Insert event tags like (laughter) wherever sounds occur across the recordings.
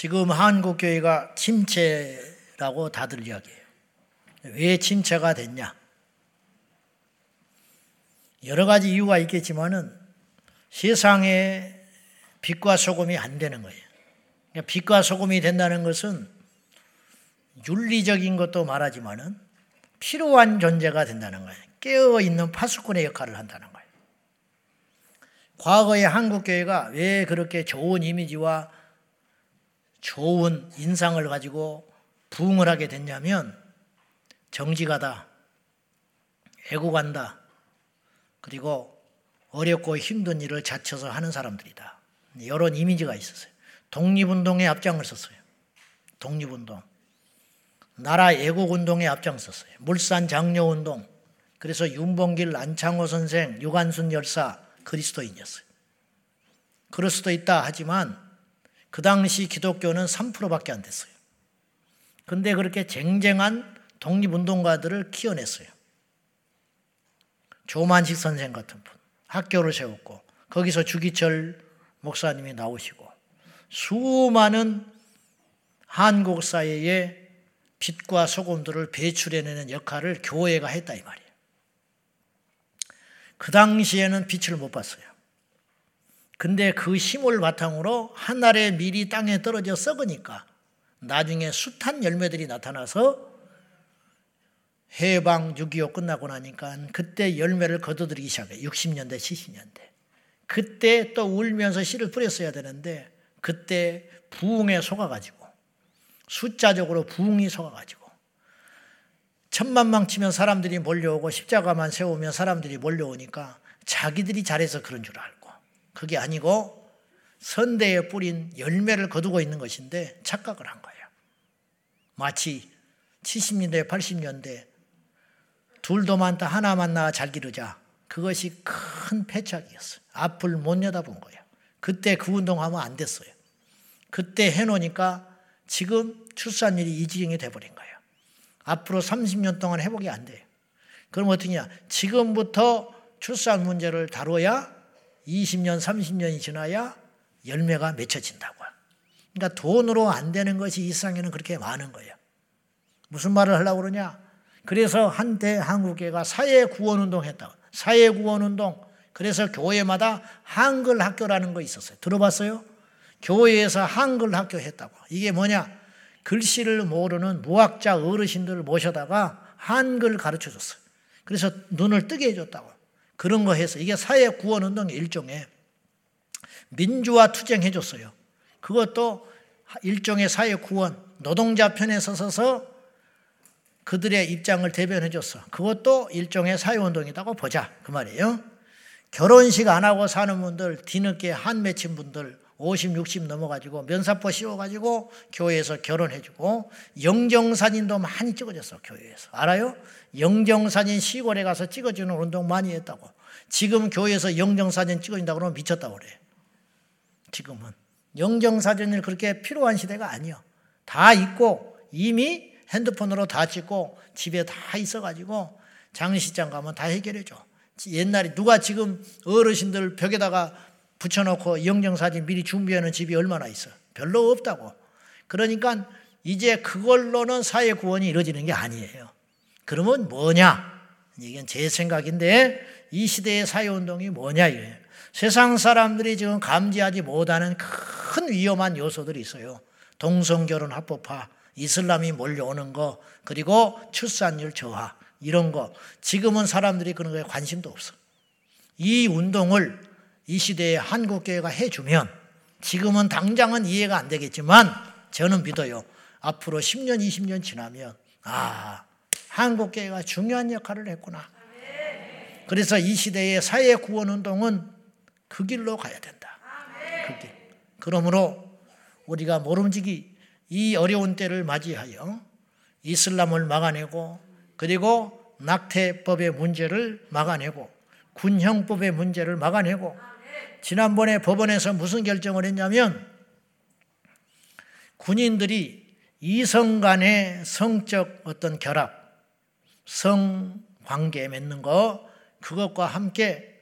지금 한국 교회가 침체라고 다들 이야기해요. 왜 침체가 됐냐? 여러 가지 이유가 있겠지만은 세상에 빛과 소금이 안 되는 거예요. 그러니까 빛과 소금이 된다는 것은 윤리적인 것도 말하지만은 필요한 존재가 된다는 거예요. 깨어 있는 파수꾼의 역할을 한다는 거예요. 과거의 한국 교회가 왜 그렇게 좋은 이미지와 좋은 인상을 가지고 부흥을 하게 됐냐면 정직하다, 애국한다, 그리고 어렵고 힘든 일을 자쳐서 하는 사람들이다. 이런 이미지가 있었어요. 독립운동에 앞장을 섰어요. 독립운동. 나라 애국운동에 앞장섰어요. 물산 장려운동. 그래서 윤봉길, 안창호 선생, 유관순 열사 그리스도인이었어요. 그럴 수도 있다 하지만 그 당시 기독교는 3%밖에 안 됐어요. 근데 그렇게 쟁쟁한 독립운동가들을 키워냈어요. 조만식 선생 같은 분. 학교를 세웠고 거기서 주기철 목사님이 나오시고 수많은 한국 사회에 빛과 소금들을 배출해내는 역할을 교회가 했다 이 말이에요. 그 당시에는 빛을 못 봤어요. 근데 그 힘을 바탕으로 하늘의 밀이 땅에 떨어져 썩으니까 나중에 숱한 열매들이 나타나서 해방 6.25 끝나고 나니까 그때 열매를 거둬들이기 시작해 60년대, 70년대. 그때 또 울면서 씨를 뿌렸어야 되는데 그때 부흥에 속아가지고 숫자적으로 부흥이 속아가지고 천만망 치면 사람들이 몰려오고 십자가만 세우면 사람들이 몰려오니까 자기들이 잘해서 그런 줄 알고 그게 아니고 선대에 뿌린 열매를 거두고 있는 것인데 착각을 한 거예요. 마치 70년대, 80년대 둘도 많다 하나만 낳아 잘 기르자. 그것이 큰 패착이었어요. 앞을 못 내다본 거예요. 그때 그 운동하면 안 됐어요. 그때 해놓으니까 지금 출산율이 이 지경이 돼버린 거예요. 앞으로 30년 동안 회복이 안 돼요. 그럼 어떻게냐? 지금부터 출산 문제를 다뤄야 20년, 30년이 지나야 열매가 맺혀진다고요. 그러니까 돈으로 안 되는 것이 이 세상에는 그렇게 많은 거예요. 무슨 말을 하려고 그러냐? 그래서 한때 한국교회가 사회 구원 운동 했다고. 사회 구원 운동. 그래서 교회마다 한글 학교라는 거 있었어요. 들어봤어요? 교회에서 한글 학교 했다고. 이게 뭐냐? 글씨를 모르는 무학자 어르신들을 모셔다가 한글 가르쳐 줬어요. 그래서 눈을 뜨게 해줬다고. 그런 거 해서 이게 사회 구원 운동의 일종의 민주화 투쟁해 줬어요. 그것도 일종의 사회 구원, 노동자 편에 서서 그들의 입장을 대변해 줬어. 그것도 일종의 사회 운동이라고 보자. 그 말이에요. 결혼식 안 하고 사는 분들, 뒤늦게 한 맺힌 분들, 50, 60 넘어가지고 면사포 씌워가지고 교회에서 결혼해주고 영정사진도 많이 찍어줬어, 교회에서. 알아요? 영정사진 시골에 가서 찍어주는 운동 많이 했다고. 지금 교회에서 영정사진 찍어준다고 그러면 미쳤다고 그래. 지금은. 영정사진을 그렇게 필요한 시대가 아니야. 다 있고 이미 핸드폰으로 다 찍고 집에 다 있어가지고 장례식장 가면 다 해결해줘. 옛날에 누가 지금 어르신들 벽에다가 붙여놓고 영정사진 미리 준비하는 집이 얼마나 있어. 별로 없다고. 그러니까 이제 그걸로는 사회 구원이 이루어지는 게 아니에요. 그러면 뭐냐? 이건 제 생각인데 이 시대의 사회 운동이 뭐냐 이거예요. 세상 사람들이 지금 감지하지 못하는 큰 위험한 요소들이 있어요. 동성결혼 합법화, 이슬람이 몰려오는 거, 그리고 출산율 저하, 이런 거. 지금은 사람들이 그런 거에 관심도 없어. 이 운동을 이 시대에 한국교회가 해주면 지금은 당장은 이해가 안 되겠지만 저는 믿어요. 앞으로 10년, 20년 지나면 아, 한국교회가 중요한 역할을 했구나. 그래서 이 시대의 사회 구원 운동은 그 길로 가야 된다. 그 길. 그러므로 우리가 모름지기 이 어려운 때를 맞이하여 이슬람을 막아내고 그리고 낙태법의 문제를 막아내고 군형법의 문제를 막아내고 지난번에 법원에서 무슨 결정을 했냐면 군인들이 이성 간의 성적 어떤 결합, 성 관계 맺는 거 그것과 함께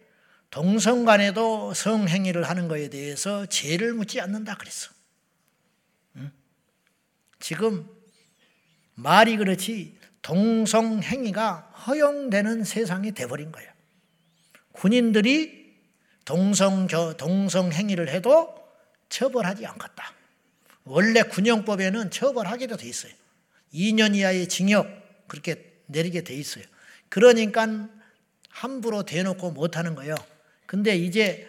동성 간에도 성행위를 하는 것에 대해서 죄를 묻지 않는다 그랬어. 응? 지금 말이 그렇지 동성행위가 허용되는 세상이 돼버린 거예요. 군인들이 동성 저 동성 행위를 해도 처벌하지 않겠다. 원래 군형법에는 처벌하기도 돼 있어요. 2년 이하의 징역 그렇게 내리게 돼 있어요. 그러니까 함부로 대놓고 못 하는 거예요. 근데 이제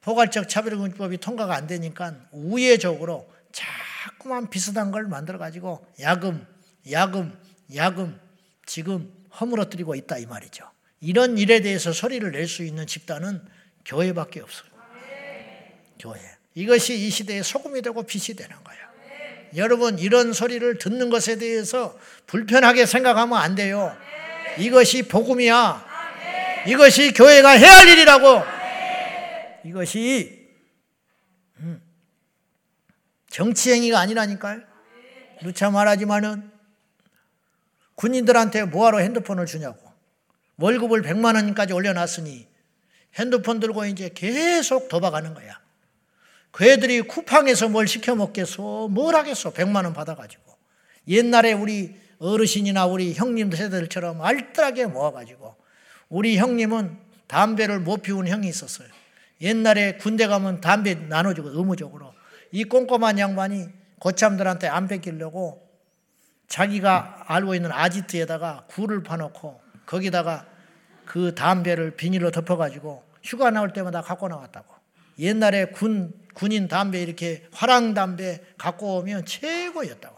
포괄적 차별금지법이 통과가 안 되니까 우회적으로 자꾸만 비슷한 걸 만들어 가지고 야금, 야금, 야금 지금 허물어뜨리고 있다 이 말이죠. 이런 일에 대해서 소리를 낼 수 있는 집단은 교회밖에 없어요. 교회. 이것이 이 시대의 소금이 되고 빛이 되는 거예요. 여러분 이런 소리를 듣는 것에 대해서 불편하게 생각하면 안 돼요. 이것이 복음이야. 이것이 교회가 해야 할 일이라고. 이것이 음, 정치 행위가 아니라니까요. 누차 말하지만은 군인들한테 뭐하러 핸드폰을 주냐고. 월급을 100만 원까지 올려놨으니 핸드폰 들고 이제 계속 도박하는 거야. 그 애들이 쿠팡에서 뭘 시켜 먹겠어? 뭘 하겠어? 100만 원 받아가지고. 옛날에 우리 어르신이나 우리 형님 세대들처럼 알뜰하게 모아가지고 우리 형님은 담배를 못 피운 형이 있었어요. 옛날에 군대 가면 담배 나눠주고 의무적으로 이 꼼꼼한 양반이 고참들한테 안 뺏기려고 자기가 알고 있는 아지트에다가 굴을 파놓고 거기다가 그 담배를 비닐로 덮어가지고 휴가 나올 때마다 갖고 나왔다고. 옛날에 군, 군인 담배 이렇게 화랑 담배 갖고 오면 최고였다고.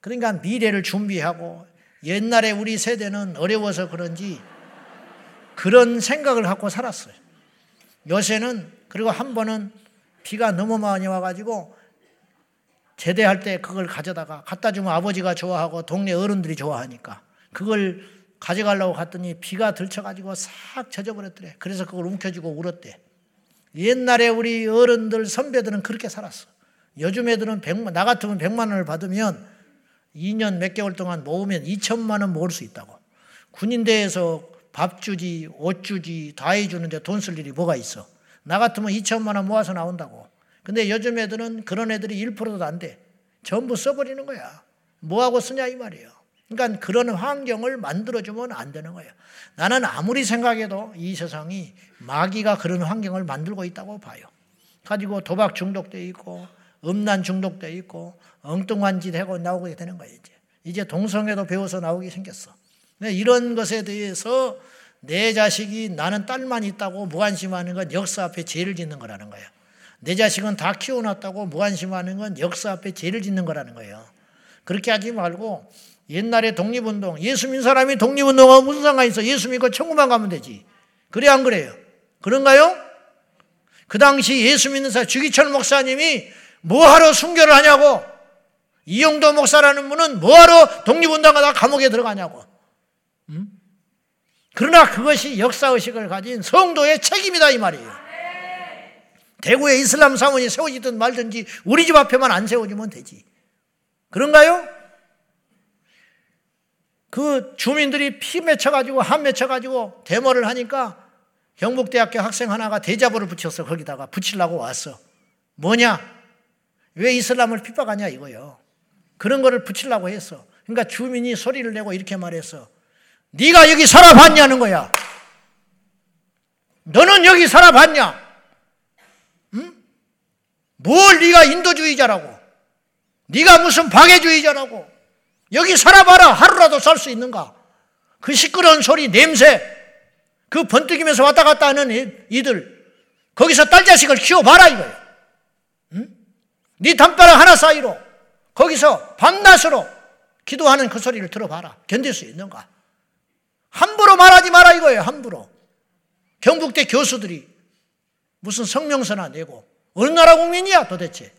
그러니까 미래를 준비하고 옛날에 우리 세대는 어려워서 그런지 그런 생각을 갖고 살았어요. 요새는 그리고 한 번은 비가 너무 많이 와가지고 제대할 때 그걸 가져다가 갖다 주면 아버지가 좋아하고 동네 어른들이 좋아하니까 그걸 가져가려고 갔더니 비가 들쳐가지고 싹 젖어버렸더래. 그래서 그걸 움켜쥐고 울었대. 옛날에 우리 어른들 선배들은 그렇게 살았어. 요즘 애들은 100만, 나 같으면 100만 원을 받으면 2년 몇 개월 동안 모으면 2천만 원 모을 수 있다고. 군인대에서 밥 주지, 옷 주지, 다 해주는데 돈 쓸 일이 뭐가 있어. 나 같으면 2천만 원 모아서 나온다고. 근데 요즘 애들은 그런 애들이 1%도 안 돼. 전부 써버리는 거야. 뭐하고 쓰냐 이 말이에요. 그러니까 그런 환경을 만들어주면 안 되는 거예요. 나는 아무리 생각해도 이 세상이 마귀가 그런 환경을 만들고 있다고 봐요. 가지고 도박 중독돼 있고 음란 중독돼 있고 엉뚱한 짓 하고 나오게 되는 거예요. 이제 이제 동성애도 배워서 나오게 생겼어. 이런 것에 대해서 내 자식이 나는 딸만 있다고 무관심하는 건 역사 앞에 죄를 짓는 거라는 거예요. 내 자식은 다 키워놨다고 무관심하는 건 역사 앞에 죄를 짓는 거라는 거예요. 그렇게 하지 말고 옛날에 독립운동, 예수 믿는 사람이 독립운동하고 무슨 상관이 있어? 예수 믿고 천국만 가면 되지. 그래, 안 그래요? 그런가요? 그 당시 예수 믿는 사람, 주기철 목사님이 뭐하러 순교를 하냐고. 이용도 목사라는 분은 뭐하러 독립운동하다 감옥에 들어가냐고. 음? 그러나 그것이 역사의식을 가진 성도의 책임이다, 이 말이에요. 대구에 이슬람 사원이 세워지든 말든지 우리 집 앞에만 안 세워지면 되지. 그런가요? 그 주민들이 피 맺혀가지고 한 맺혀가지고 데모를 하니까 경북대학교 학생 하나가 대자보를 붙였어 거기다가 붙이려고 왔어. 뭐냐? 왜 이슬람을 핍박하냐 이거요. 그런 거를 붙이려고 했어. 그러니까 주민이 소리를 내고 이렇게 말했어. 네가 여기 살아봤냐는 거야. 너는 여기 살아봤냐? 뭘 네가 인도주의자라고? 네가 무슨 박애주의자라고? 여기 살아봐라. 하루라도 살 수 있는가? 그 시끄러운 소리, 냄새, 그 번뜩이면서 왔다 갔다 하는 이들, 거기서 딸 자식을 키워봐라 이거예요. 응? 네 담벼락 하나 사이로 거기서 밤낮으로 기도하는 그 소리를 들어봐라. 견딜 수 있는가? 함부로 말하지 마라 이거예요. 함부로. 경북대 교수들이 무슨 성명서나 내고 어느 나라 국민이야 도대체?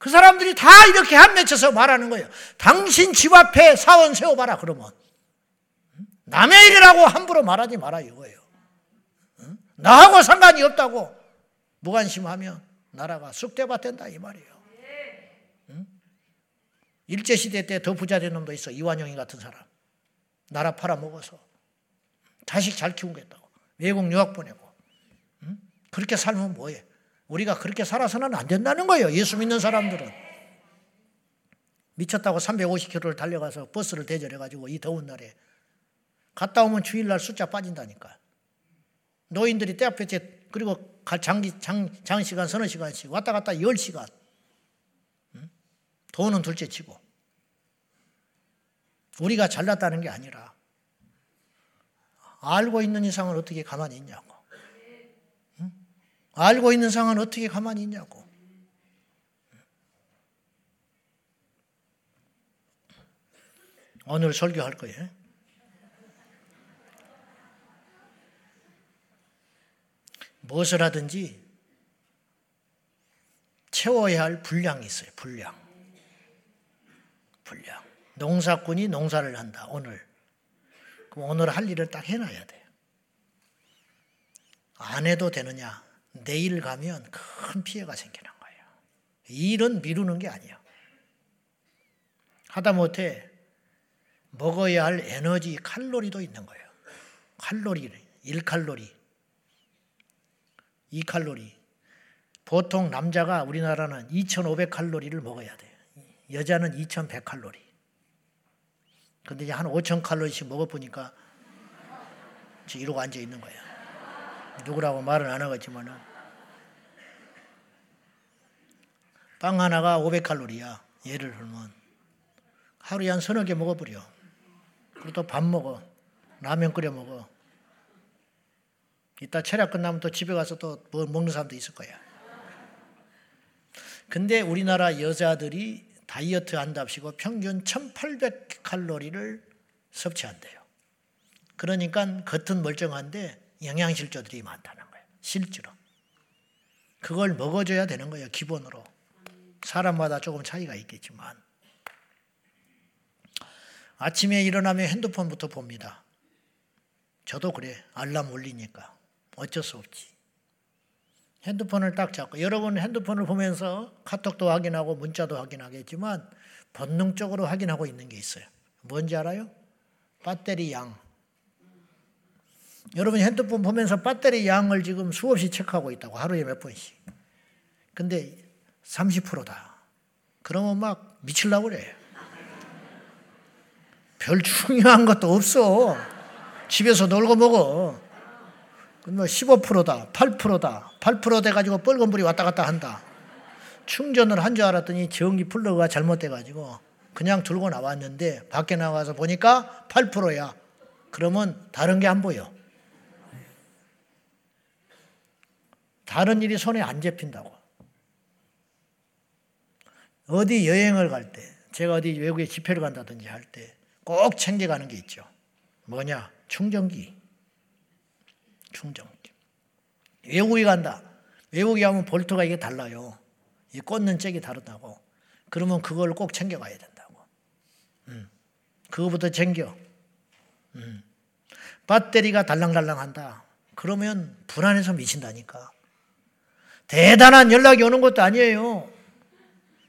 그 사람들이 다 이렇게 한 맺혀서 말하는 거예요. 당신 집 앞에 사원 세워봐라 그러면. 남의 일이라고 함부로 말하지 마라 이거예요. 나하고 상관이 없다고 무관심하면 나라가 쑥대밭 된다 이 말이에요. 일제시대 때 더 부자 된 놈도 있어. 이완용이 같은 사람. 나라 팔아먹어서. 자식 잘 키우겠다고. 외국 유학 보내고. 그렇게 살면 뭐해? 우리가 그렇게 살아서는 안 된다는 거예요. 예수 믿는 사람들은. 미쳤다고 350km를 달려가서 버스를 대절해가지고 이 더운 날에 갔다 오면 주일날 숫자 빠진다니까. 노인들이 때 앞에 그리고 장기, 장, 장시간, 서너 시간씩 왔다 갔다 10시간. 돈은 둘째 치고. 우리가 잘났다는 게 아니라 알고 있는 이상은 어떻게 가만히 있냐고. 응? 알고 있는 상은 어떻게 가만히 있냐고. 오늘 설교할 거예요. 무엇을 하든지 채워야 할 분량이 있어요. 분량. 분량. 농사꾼이 농사를 한다. 오늘. 그럼 오늘 할 일을 딱 해놔야 돼요. 안 해도 되느냐? 내일 가면 큰 피해가 생기는 거예요. 일은 미루는 게 아니야. 하다못해 먹어야 할 에너지 칼로리도 있는 거예요. 칼로리, 1칼로리, 2칼로리. 보통 남자가 우리나라는 2,500칼로리를 먹어야 돼요. 여자는 2,100칼로리. 근데 이제 한 5,000칼로리씩 먹어보니까 이러고 앉아 있는 거야. 누구라고 말은 안 하겠지만은. 빵 하나가 500칼로리야. 예를 들면. 하루에 한 서너 개 먹어버려. 그리고 또 밥 먹어. 라면 끓여 먹어. 이따 체력 끝나면 또 집에 가서 또 뭐 먹는 사람도 있을 거야. 근데 우리나라 여자들이 다이어트 한답시고 평균 1800칼로리를 섭취한대요. 그러니까 겉은 멀쩡한데 영양실조들이 많다는 거예요. 실제로. 그걸 먹어줘야 되는 거예요. 기본으로. 사람마다 조금 차이가 있겠지만. 아침에 일어나면 핸드폰부터 봅니다. 저도 그래. 알람 울리니까. 어쩔 수 없지. 핸드폰을 딱 잡고 여러분 핸드폰을 보면서 카톡도 확인하고 문자도 확인하겠지만 본능적으로 확인하고 있는 게 있어요. 뭔지 알아요? 배터리 양. 여러분 핸드폰 보면서 배터리 양을 지금 수없이 체크하고 있다고 하루에 몇 번씩. 근데 30%다. 그러면 막 미칠라고 그래. 별 중요한 것도 없어. 집에서 놀고 먹어. 뭐 15%다, 8%다, 8% 돼가지고 빨간불이 왔다 갔다 한다. 충전을 한 줄 알았더니 전기 플러그가 잘못돼가지고 그냥 들고 나왔는데 밖에 나가서 보니까 8%야. 그러면 다른 게 안 보여. 다른 일이 손에 안 잡힌다고. 어디 여행을 갈 때, 제가 어디 외국에 집회를 간다든지 할 때 꼭 챙겨가는 게 있죠. 뭐냐? 충전기. 충전기. 외국에 간다. 외국에 가면 볼트가 이게 달라요. 이 꽂는 잭이 다르다고. 그러면 그걸 꼭 챙겨가야 된다고. 음. 그거부터 챙겨. 음. 배터리가 달랑달랑한다. 그러면 불안해서 미친다니까. 대단한 연락이 오는 것도 아니에요.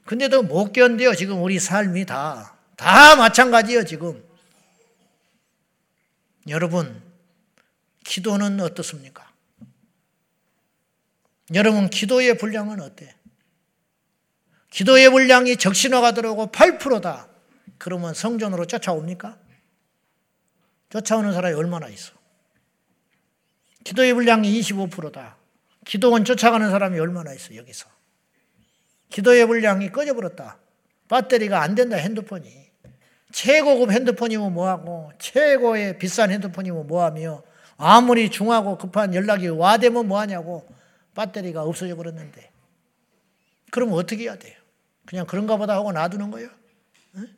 근데도 못 견뎌요. 지금 우리 삶이 다. 다 마찬가지예요, 지금. 여러분, 기도는 어떻습니까? 여러분, 기도의 분량은 어때? 기도의 분량이 적신호가 들어오고 8%다. 그러면 성전으로 쫓아옵니까? 쫓아오는 사람이 얼마나 있어? 기도의 분량이 25%다. 기도원 쫓아가는 사람이 얼마나 있어, 여기서. 기도의 분량이 꺼져버렸다. 배터리가 안 된다, 핸드폰이. 최고급 핸드폰이면 뭐하고, 최고의 비싼 핸드폰이면 뭐하며, 아무리 중하고 급한 연락이 와대면 뭐하냐고, 배터리가 없어져 버렸는데. 그럼 어떻게 해야 돼요? 그냥 그런가 보다 하고 놔두는 거예요? 응?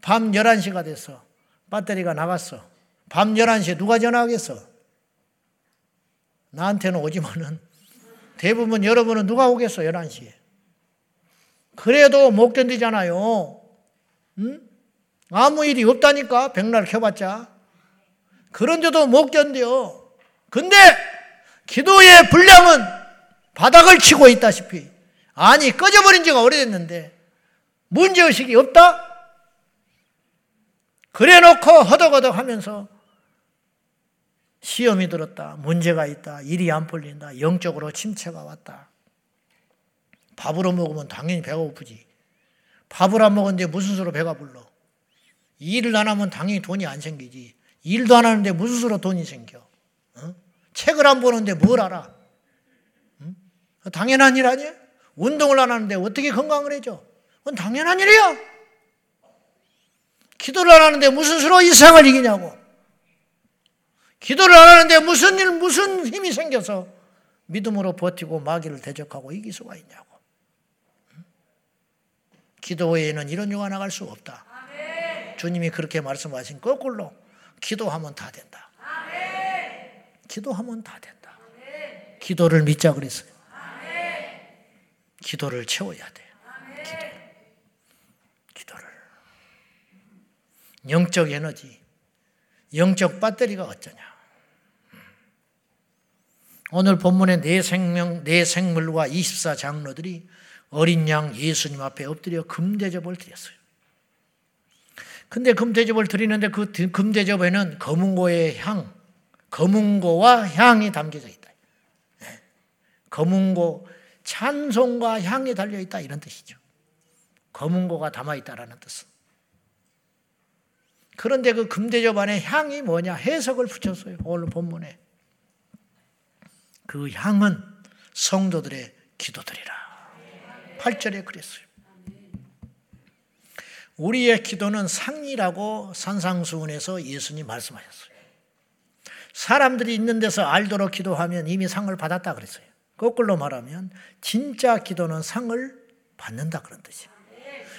밤 11시가 됐어. 배터리가 나갔어. 밤 11시에 누가 전화하겠어? 나한테는 오지만은 대부분 여러분은 누가 오겠어, 11시에. 그래도 못 견디잖아요. 응? 아무 일이 없다니까, 백날 켜봤자. 그런데도 못 견뎌. 근데 기도의 분량은 바닥을 치고 있다시피. 아니, 꺼져버린 지가 오래됐는데, 문제의식이 없다? 그래 놓고 허덕허덕 하면서 시험이 들었다. 문제가 있다. 일이 안 풀린다. 영적으로 침체가 왔다. 밥으로 먹으면 당연히 배가 고프지. 밥을 안 먹었는데 무슨 수로 배가 불러? 일을 안 하면 당연히 돈이 안 생기지. 일도 안 하는데 무슨 수로 돈이 생겨? 어? 책을 안 보는데 뭘 알아? 응? 당연한 일 아니야? 운동을 안 하는데 어떻게 건강을 해줘? 그건 당연한 일이야. 기도를 안 하는데 무슨 수로 이 세상을 이기냐고. 기도를 안 하는데 무슨 일, 무슨 힘이 생겨서 믿음으로 버티고 마귀를 대적하고 이길 수가 있냐고. 기도 외에는 이런 유가 나갈 수 없다. 주님이 그렇게 말씀하신 거꾸로 기도하면 다 된다. 기도하면 다 된다. 기도를 믿자 그랬어요. 기도를 채워야 돼. 기도. 기도를. 영적 에너지, 영적 배터리가 어쩌냐. 오늘 본문의 네 생명, 네 생물과 24 장로들이 어린 양 예수님 앞에 엎드려 금대접을 드렸어요. 근데 금대접을 드리는데 그 금대접에는 검은고의 향, 검은고와 향이 담겨져 있다. 예. 검은고 찬송과 향이 달려 있다 이런 뜻이죠. 검은고가 담아 있다라는 뜻은. 그런데 그 금대접 안에 향이 뭐냐 해석을 붙였어요. 오늘 본문에. 그 향은 성도들의 기도들이라. 8절에 그랬어요. 우리의 기도는 상이라고 산상수훈에서 예수님 말씀하셨어요. 사람들이 있는 데서 알도록 기도하면 이미 상을 받았다 그랬어요. 거꾸로 말하면 진짜 기도는 상을 받는다 그런 뜻이에요.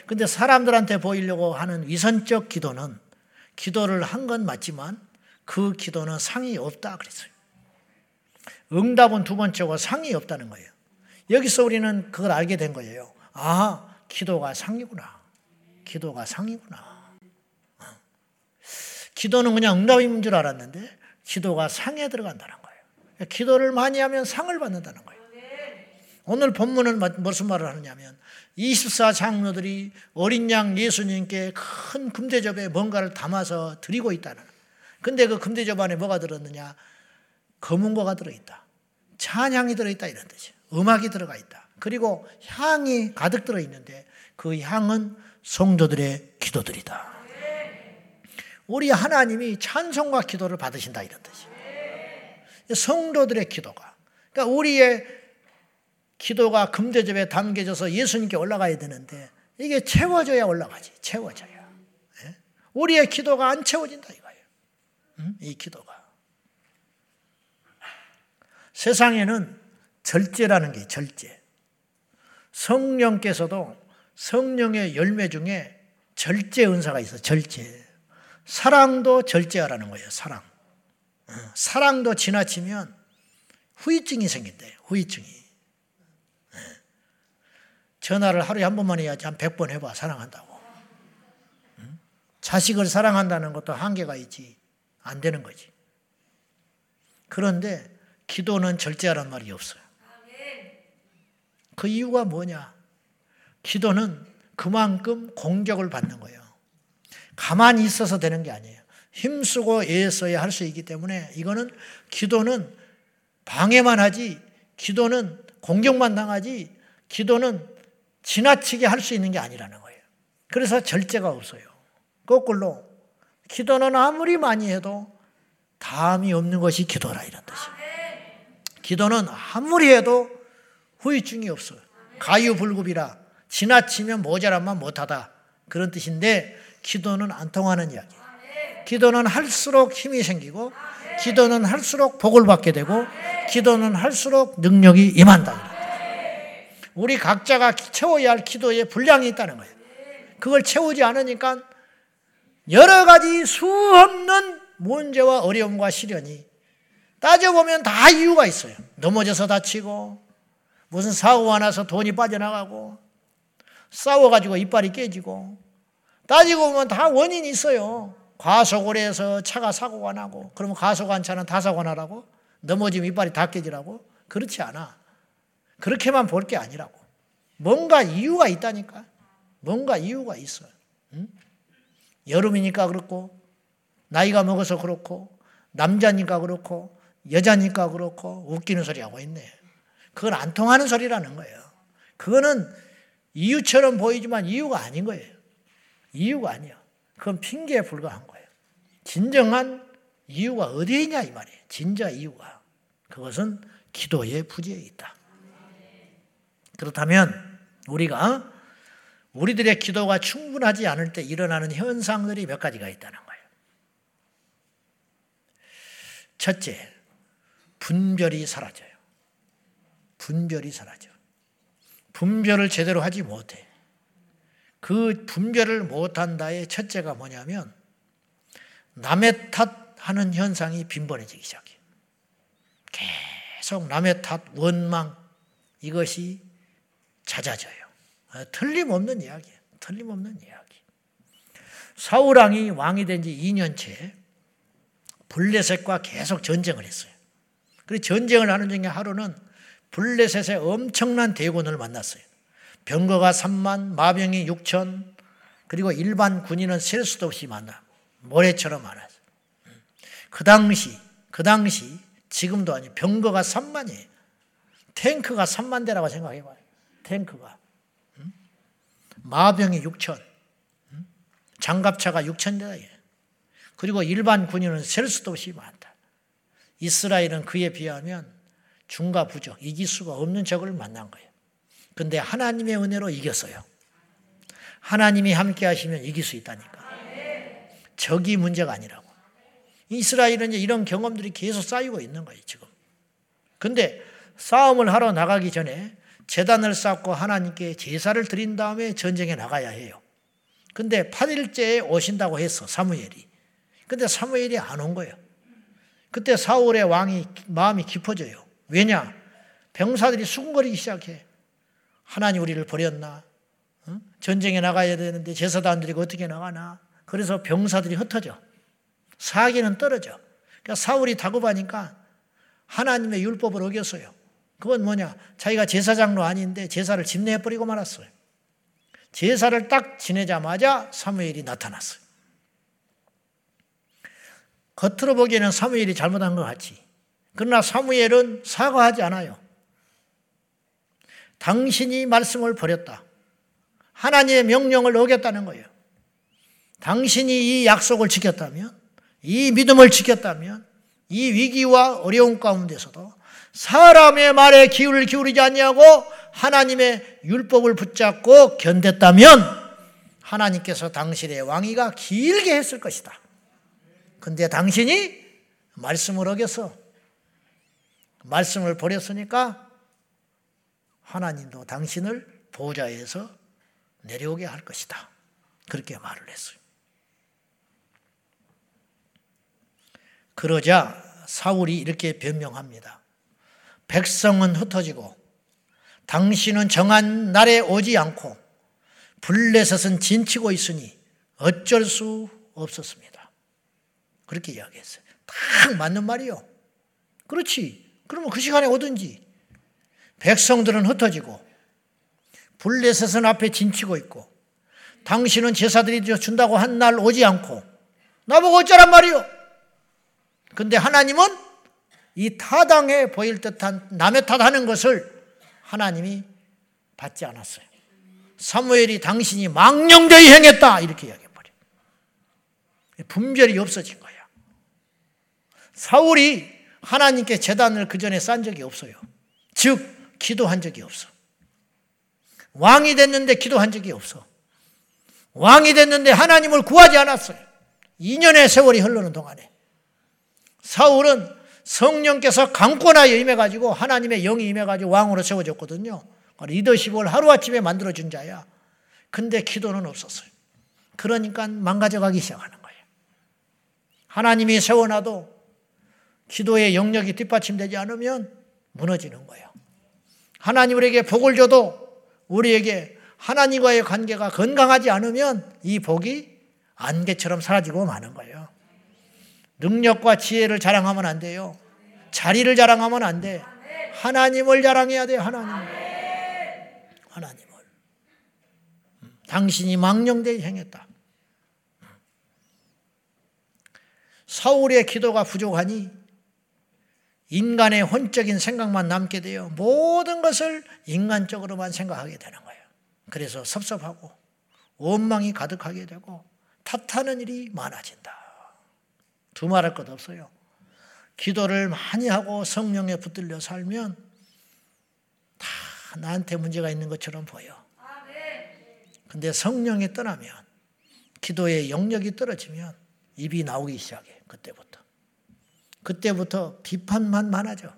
근데 사람들한테 보이려고 하는 위선적 기도는 기도를 한 건 맞지만 그 기도는 상이 없다 그랬어요. 응답은 두 번째고 상이 없다는 거예요. 여기서 우리는 그걸 알게 된 거예요. 아, 기도가 상이구나. 기도가 상이구나. 어. 기도는 그냥 응답인 줄 알았는데 기도가 상에 들어간다는 거예요. 기도를 많이 하면 상을 받는다는 거예요. 오늘 본문은 무슨 말을 하느냐면 24 장로들이 어린 양 예수님께 큰 금대접에 뭔가를 담아서 드리고 있다는. 근데 그 금대접 안에 뭐가 들었느냐? 검은 거가 들어있다. 찬향이 들어있다 이런 뜻이에요. 음악이 들어가 있다. 그리고 향이 가득 들어있는데 그 향은 성도들의 기도들이다. 우리 하나님이 찬송과 기도를 받으신다 이런 뜻이에요. 성도들의 기도가. 그러니까 우리의 기도가 금대접에 담겨져서 예수님께 올라가야 되는데 이게 채워져야 올라가지. 채워져야. 예? 우리의 기도가 안 채워진다 이거예요. 이 기도가. 세상에는 절제라는 게 절제. 성령께서도 성령의 열매 중에 절제 은사가 있어. 절제. 사랑도 절제하라는 거예요. 사랑. 어, 사랑도 지나치면 후유증이 생긴대. 후유증이. 어. 전화를 하루에 한 번만 해야지 한 100번 해봐. 사랑한다고. 자식을 사랑한다는 것도 한계가 있지. 안 되는 거지. 그런데 기도는 절제하란 말이 없어요. 그 이유가 뭐냐? 기도는 그만큼 공격을 받는 거예요. 가만히 있어서 되는 게 아니에요. 힘쓰고 애써야 할 수 있기 때문에 이거는 기도는 방해만 하지, 기도는 공격만 당하지, 기도는 지나치게 할 수 있는 게 아니라는 거예요. 그래서 절제가 없어요. 거꾸로 기도는 아무리 많이 해도 다음이 없는 것이 기도라 이런 뜻이에요. 기도는 아무리 해도 후유증이 없어요. 가유불급이라 지나치면 모자란만 못하다. 그런 뜻인데 기도는 안 통하는 이야기. 기도는 할수록 힘이 생기고 기도는 할수록 복을 받게 되고 기도는 할수록 능력이 임한다. 우리 각자가 채워야 할 기도의 분량이 있다는 거예요. 그걸 채우지 않으니까 여러 가지 수없는 문제와 어려움과 시련이 따져보면 다 이유가 있어요. 넘어져서 다치고, 무슨 사고가 나서 돈이 빠져나가고, 싸워가지고 이빨이 깨지고, 따지고 보면 다 원인이 있어요. 과속을 해서 차가 사고가 나고, 그러면 과속한 차는 다 사고 나라고? 넘어지면 이빨이 다 깨지라고? 그렇지 않아. 그렇게만 볼 게 아니라고. 뭔가 이유가 있다니까. 뭔가 이유가 있어요. 응? 여름이니까 그렇고, 나이가 먹어서 그렇고, 남자니까 그렇고, 여자니까 그렇고 웃기는 소리 하고 있네. 그건 안 통하는 소리라는 거예요. 그거는 이유처럼 보이지만 이유가 아닌 거예요. 이유가 아니야. 그건 핑계에 불과한 거예요. 진정한 이유가 어디에 있냐 이 말이에요. 진짜 이유가. 그것은 기도의 부재에 있다. 그렇다면 우리가 우리들의 기도가 충분하지 않을 때 일어나는 현상들이 몇 가지가 있다는 거예요. 첫째, 분별이 사라져요. 분별이 사라져. 분별을 제대로 하지 못해. 그 분별을 못한다의 첫째가 뭐냐면 남의 탓하는 현상이 빈번해지기 시작해. 계속 남의 탓, 원망 이것이 잦아져요. 아, 틀림없는 이야기예요. 틀림없는 이야기. 사우랑이 왕이 된 지 2년째 블레셋과 계속 전쟁을 했어요. 그 전쟁을 하는 중에 하루는 블레셋의 엄청난 대군을 만났어요. 병거가 3만, 마병이 6천, 그리고 일반 군인은 셀 수도 없이 많아. 모래처럼 많았어요. 그 당시, 그 당시, 지금도 아니 병거가 3만이에요. 탱크가 3만 대라고 생각해봐요. 탱크가. 마병이 6천. 장갑차가 6천 대다. 그리고 일반 군인은 셀 수도 없이 많다. 이스라엘은 그에 비하면 중과 부적, 이길 수가 없는 적을 만난 거예요. 근데 하나님의 은혜로 이겼어요. 하나님이 함께 하시면 이길 수 있다니까. 적이 문제가 아니라고. 이스라엘은 이제 이런 경험들이 계속 쌓이고 있는 거예요, 지금. 근데 싸움을 하러 나가기 전에 재단을 쌓고 하나님께 제사를 드린 다음에 전쟁에 나가야 해요. 근데 8일째에 오신다고 했어, 사무엘이. 근데 사무엘이 안 온 거예요. 그때 사울의 왕이 마음이 깊어져요. 왜냐? 병사들이 수군거리기 시작해. 하나님 우리를 버렸나? 전쟁에 나가야 되는데 드리고 어떻게 나가나? 그래서 병사들이 흩어져. 사기는 떨어져. 그러니까 사울이 다급하니까 하나님의 율법을 어겼어요. 그건 뭐냐? 자기가 제사장로 아닌데 제사를 집내버리고 말았어요. 제사를 딱 지내자마자 사무엘이 나타났어요. 겉으로 보기에는 사무엘이 잘못한 것 같지. 그러나 사무엘은 사과하지 않아요. 당신이 말씀을 버렸다. 하나님의 명령을 어겼다는 거예요. 당신이 이 약속을 지켰다면, 이 믿음을 지켰다면, 이 위기와 어려운 가운데서도 사람의 말에 기울을 기울이지 않냐고 하나님의 율법을 붙잡고 견뎠다면 하나님께서 당신의 왕위가 길게 했을 것이다. 근데 당신이 말씀을 어겼어. 말씀을 버렸으니까 하나님도 당신을 보좌에서 내려오게 할 것이다. 그렇게 말을 했어요. 그러자 사울이 이렇게 변명합니다. 백성은 흩어지고 당신은 정한 날에 오지 않고 블레셋은 진치고 있으니 어쩔 수 없었습니다. 그렇게 이야기했어요. 딱 맞는 말이요. 그렇지. 그러면 그 시간에 오든지. 백성들은 흩어지고 블레셋은 앞에 진치고 있고 당신은 제사들이 준다고 한 날 오지 않고 나보고 어쩌란 말이요. 근데 하나님은 이 타당해 보일 듯한 남의 탓하는 것을 하나님이 받지 않았어요. 사무엘이 당신이 망령되이 행했다 이렇게 이야기해버려. 분별이 없어진 거야. 사울이 하나님께 재단을 그 전에 싼 적이 없어요. 즉, 기도한 적이 없어. 왕이 됐는데 기도한 적이 없어. 왕이 됐는데 하나님을 구하지 않았어요. 2년의 세월이 흐르는 동안에. 사울은 성령께서 강권하여 임해가지고 하나님의 영이 임해가지고 왕으로 세워졌거든요. 리더십을 하루아침에 만들어준 자야. 근데 기도는 없었어요. 그러니까 망가져가기 시작하는 거예요. 하나님이 세워놔도 기도의 영역이 뒷받침되지 않으면 무너지는 거예요. 하나님 우리에게 복을 줘도 우리에게 하나님과의 관계가 건강하지 않으면 이 복이 안개처럼 사라지고 마는 거예요. 능력과 지혜를 자랑하면 안 돼요. 자리를 자랑하면 안 돼. 하나님을 자랑해야 돼, 하나님. 하나님을. 당신이 망령되이 행했다. 사울의 기도가 부족하니 인간의 혼적인 생각만 남게 되어 모든 것을 인간적으로만 생각하게 되는 거예요. 그래서 섭섭하고 원망이 가득하게 되고 탓하는 일이 많아진다. 두말할 것 없어요. 기도를 많이 하고 성령에 붙들려 살면 다 나한테 문제가 있는 것처럼 보여. 근데 성령이 떠나면 기도의 영역이 떨어지면 입이 나오기 시작해. 그때부터. 그때부터 비판만 많아져.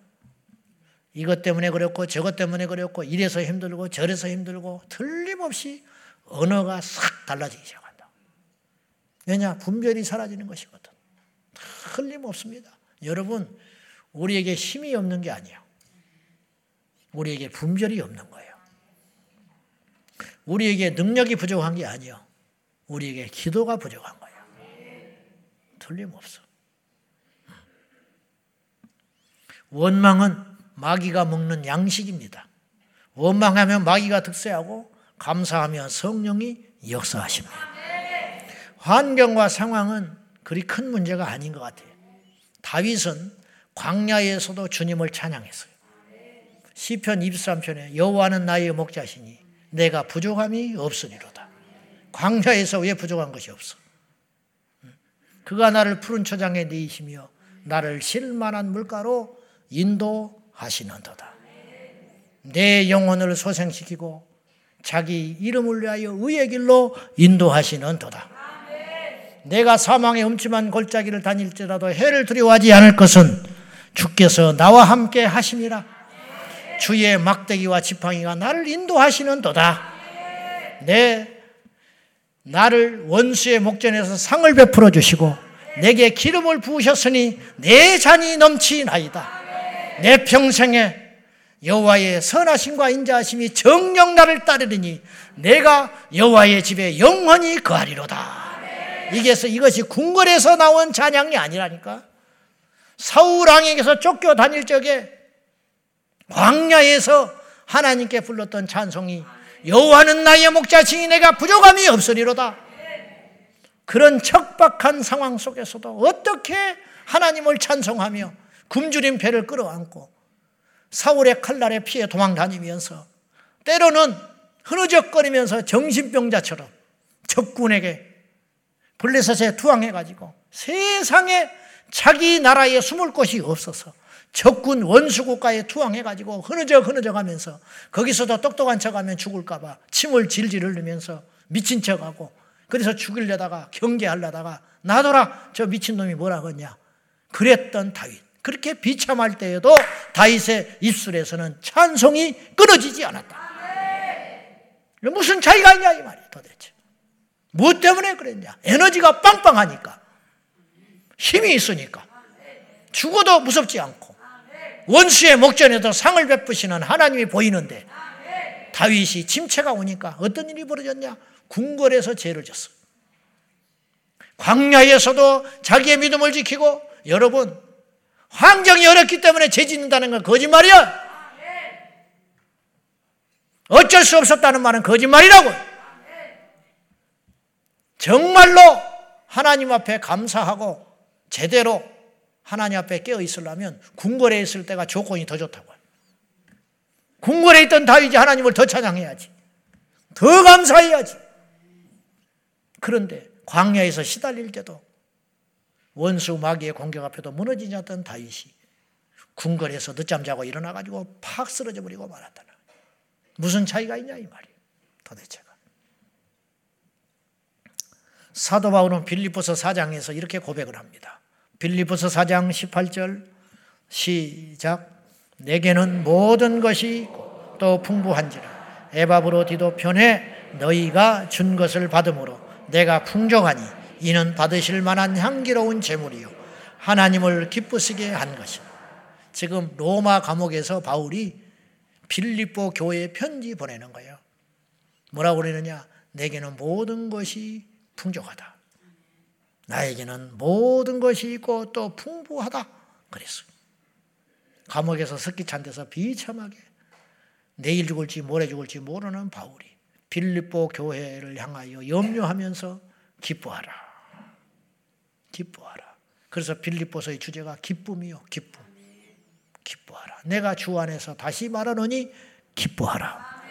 이것 때문에 그랬고 저것 때문에 그랬고 이래서 힘들고 저래서 힘들고 틀림없이 언어가 싹 달라지기 시작한다. 왜냐? 분별이 사라지는 것이거든. 틀림없습니다. 여러분, 우리에게 힘이 없는 게 아니에요. 우리에게 분별이 없는 거예요. 우리에게 능력이 부족한 게 아니에요. 우리에게 기도가 부족한 거예요. 틀림없어. 원망은 마귀가 먹는 양식입니다. 원망하면 마귀가 득세하고 감사하면 성령이 역사하십니다. 환경과 상황은 그리 큰 문제가 아닌 것 같아요. 다윗은 광야에서도 주님을 찬양했어요. 시편 23편에 여호와는 나의 목자시니 내가 부족함이 없으리로다. 광야에서 왜 부족한 것이 없어? 그가 나를 푸른 초장에 내이시며 나를 실만한 물가로 인도하시는도다. 내 영혼을 소생시키고 자기 이름을 위하여 의의 길로 인도하시는도다. 내가 사망의 음침한 골짜기를 다닐지라도 해를 두려워하지 않을 것은 주께서 나와 함께 하심이라. 주의 막대기와 지팡이가 나를 인도하시는도다. 내 나를 원수의 목전에서 상을 베풀어 주시고 내게 기름을 부으셨으니 내 잔이 넘치나이다. 내 평생에 여호와의 선하심과 인자하심이 정령 나를 따르리니 내가 여호와의 집에 영원히 거하리로다. 이게서 이것이 궁궐에서 나온 찬양이 아니라니까. 사울 왕에게서 쫓겨 다닐 적에 광야에서 하나님께 불렀던 찬송이 여호와는 나의 목자시니 내가 부족함이 없으리로다. 그런 척박한 상황 속에서도 어떻게 하나님을 찬송하며 굶주린 배를 끌어안고 사울의 칼날에 피해 도망 다니면서 때로는 흐느적거리면서 정신병자처럼 적군에게 블레셋에 투항해가지고 세상에 자기 나라에 숨을 곳이 없어서 적군 원수 국가에 투항해가지고 흐느적 흐느적 하면서 거기서도 똑똑한 척하면 죽을까봐 침을 질질 흘리면서 미친 척하고 그래서 죽이려다가 경계하려다가 나더라 저 미친놈이 뭐라 그랬냐. 그랬던 다윗 그렇게 비참할 때에도 다윗의 입술에서는 찬송이 끊어지지 않았다. 무슨 차이가 있냐 이 말이야 도대체. 무엇 때문에 그랬냐? 에너지가 빵빵하니까. 힘이 있으니까. 죽어도 무섭지 않고. 원수의 목전에도 상을 베푸시는 하나님이 보이는데 다윗이 침체가 오니까 어떤 일이 벌어졌냐? 궁궐에서 죄를 졌어. 광야에서도 자기의 믿음을 지키고 여러분 환경이 어렵기 때문에 죄 짓는다는 건 거짓말이야. 어쩔 수 없었다는 말은 거짓말이라고. 정말로 하나님 앞에 감사하고 제대로 하나님 앞에 깨어 있으려면 궁궐에 있을 때가 조건이 더 좋다고요. 궁궐에 있던 다윗이 하나님을 더 찬양해야지. 더 감사해야지. 그런데 광야에서 시달릴 때도 원수 마귀의 공격 앞에도 무너지지 않던 다윗이 궁궐에서 늦잠 자고 일어나 가지고 팍 쓰러져 버리고 말았다는 무슨 차이가 있냐 이 말이에요. 도대체가. 사도 바울은 빌립보서 4장에서 이렇게 고백을 합니다. 빌리보서 4장 18절 시작 내게는 모든 것이 또 풍부한지라 에바브로 디도 편에 너희가 준 것을 받음으로 내가 풍족하니 이는 받으실 만한 향기로운 재물이요 하나님을 기쁘시게 한 것이다. 지금 로마 감옥에서 바울이 빌립보 교회에 편지 보내는 거예요. 뭐라고 그러느냐? 내게는 모든 것이 풍족하다. 나에게는 모든 것이 있고 또 풍부하다. 그랬어요. 감옥에서 석기 찬 데서 비참하게 내일 죽을지 모레 죽을지 모르는 바울이 빌립보 교회를 향하여 염려하면서 기뻐하라. 기뻐하라. 그래서 빌립보서의 주제가 기쁨이요. 기쁨. 기뻐하라. 내가 주 안에서 다시 말하노니 기뻐하라.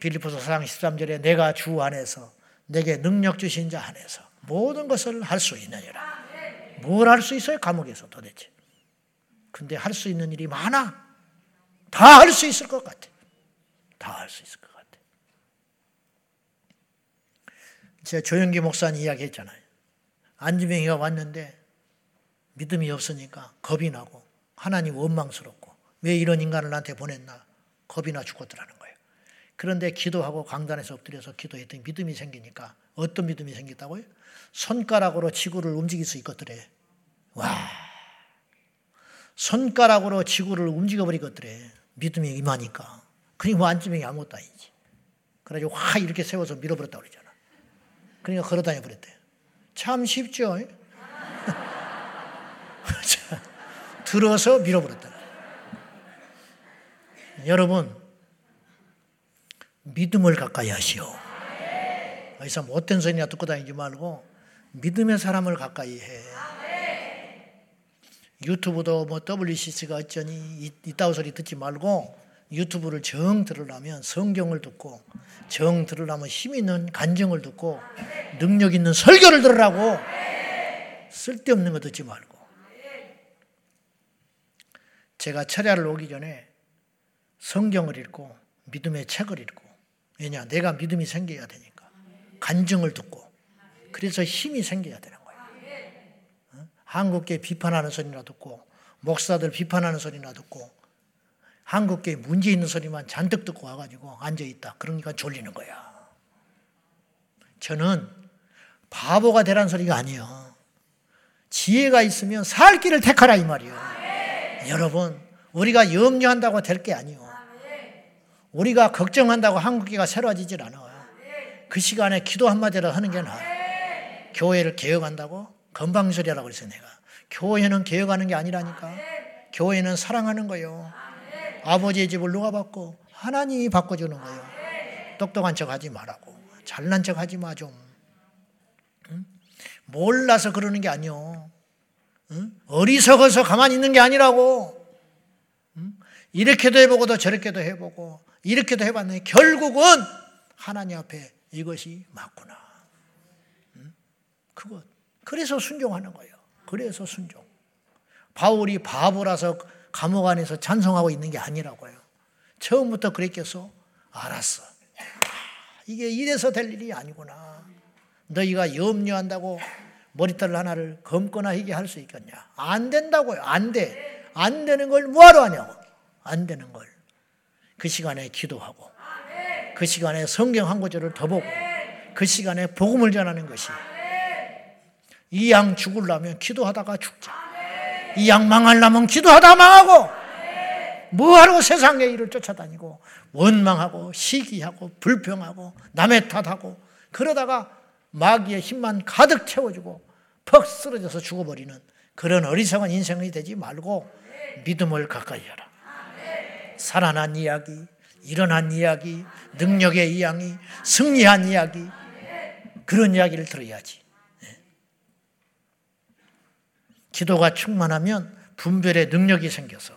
빌리포스 4장 13절에 내가 주 안에서 내게 능력 주신 자 안에서 모든 것을 할 수 있느니라. 뭘 할 수 있어요? 감옥에서 도대체. 근데 할 수 있는 일이 많아. 다 할 수 있을 것 같아. 다 할 수 있을 것 같아. 제가 조영기 목사님 이야기 했잖아요. 안지명이가 왔는데 믿음이 없으니까 겁이 나고 하나님 원망스럽고 왜 이런 인간을 나한테 보냈나 겁이 나 죽었더라는 거예요. 그런데 기도하고 강단에서 엎드려서 기도했더니 믿음이 생기니까 어떤 믿음이 생겼다고요? 손가락으로 지구를 움직일 수 있겠더래. 와. 손가락으로 지구를 움직여버리겠더래. 믿음이 임하니까. 그러니 뭐 안지명이 아무것도 아니지. 그래가지고 확 이렇게 세워서 밀어버렸다고 그러잖아. 그러니까 걸어다녀 버렸대. 참 쉽죠? (laughs) 들어서 밀어버렸다. 여러분, 믿음을 가까이 하시오. 어디서 못된 소리나 듣고 다니지 말고 믿음의 사람을 가까이 해. 유튜브도 뭐 WCC가 어쩌니 이따위 소리 듣지 말고 유튜브를 정 들으려면 성경을 듣고 정 들으려면 힘 있는 간증을 듣고 능력 있는 설교를 들으라고 쓸데없는 거 듣지 말고 제가 철야를 오기 전에 성경을 읽고 믿음의 책을 읽고 왜냐 내가 믿음이 생겨야 되니까 간증을 듣고 그래서 힘이 생겨야 되는 거예요. 어? 한국계 비판하는 소리나 듣고 목사들 비판하는 소리나 듣고 한국계 문제 있는 소리만 잔뜩 듣고 와가지고 앉아있다. 그러니까 졸리는 거야. 저는 바보가 되란 소리가 아니에요. 지혜가 있으면 살 길을 택하라 이 말이에요. 여러분, 우리가 염려한다고 될 게 아니에요. 우리가 걱정한다고 한국계가 새로워지질 않아요. 그 시간에 기도 한마디라도 하는 게 나아요. 교회를 개혁한다고? 건방설이라고 그랬어요, 내가. 교회는 개혁하는 게 아니라니까. 교회는 사랑하는 거예요. 아버지의 집을 누가 바꿔? 하나님이 바꿔주는 거예요. 똑똑한 척 하지 말라고. 잘난 척 하지 마, 좀. 응? 몰라서 그러는 게 아니요. 응? 어리석어서 가만히 있는 게 아니라고. 응? 이렇게도 해보고도 저렇게도 해보고, 이렇게도 해봤는데, 결국은 하나님 앞에 이것이 맞구나. 그것. 그래서 순종하는 거예요. 그래서 순종. 바울이 바보라서 감옥 안에서 찬송하고 있는 게 아니라고요. 처음부터 그랬겠어? 알았어. 이게 이래서 될 일이 아니구나. 너희가 염려한다고 머리털 하나를 검거나 희게 할 수 있겠냐? 안 된다고요. 안 돼. 안 되는 걸 뭐하러 하냐고. 안 되는 걸. 그 시간에 기도하고, 그 시간에 성경 한 구절을 더 보고, 그 시간에 복음을 전하는 것이 이 양 죽으려면 기도하다가 죽자. 이 양 망하려면 기도하다 망하고 뭐하러 세상의 일을 쫓아다니고 원망하고 시기하고 불평하고 남의 탓하고 그러다가 마귀의 힘만 가득 채워주고 퍽 쓰러져서 죽어버리는 그런 어리석은 인생이 되지 말고 믿음을 가까이 하라. 살아난 이야기, 일어난 이야기, 능력의 이야기, 승리한 이야기 그런 이야기를 들어야지. 기도가 충만하면 분별의 능력이 생겨서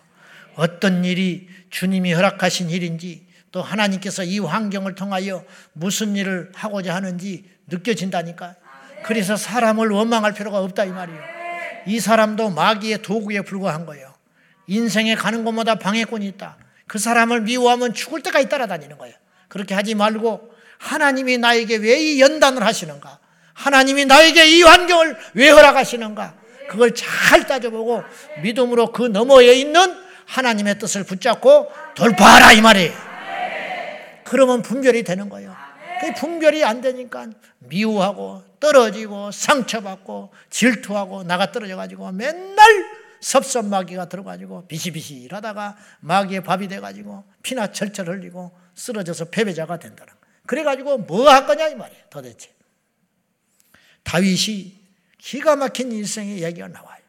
어떤 일이 주님이 허락하신 일인지 또 하나님께서 이 환경을 통하여 무슨 일을 하고자 하는지 느껴진다니까. 그래서 사람을 원망할 필요가 없다 이 말이에요. 이 사람도 마귀의 도구에 불과한 거예요. 인생에 가는 곳마다 방해꾼이 있다. 그 사람을 미워하면 죽을 때까지 따라다니는 거예요. 그렇게 하지 말고 하나님이 나에게 왜 이 연단을 하시는가? 하나님이 나에게 이 환경을 왜 허락하시는가? 그걸 잘 따져보고 믿음으로 그 너머에 있는 하나님의 뜻을 붙잡고 돌파하라 이 말이에요. 그러면 분별이 되는 거예요. 그 분별이 안 되니까 미워하고 떨어지고 상처받고 질투하고 나가 떨어져 가지고 맨날 섭섭 마귀가 들어가지고 비시비시 일하다가 마귀의 밥이 돼가지고 피나 철철 흘리고 쓰러져서 패배자가 된다는 그래가지고 뭐 할 거냐 이 말이에요 도대체 다윗이 기가 막힌 일생의 얘기가 나와요.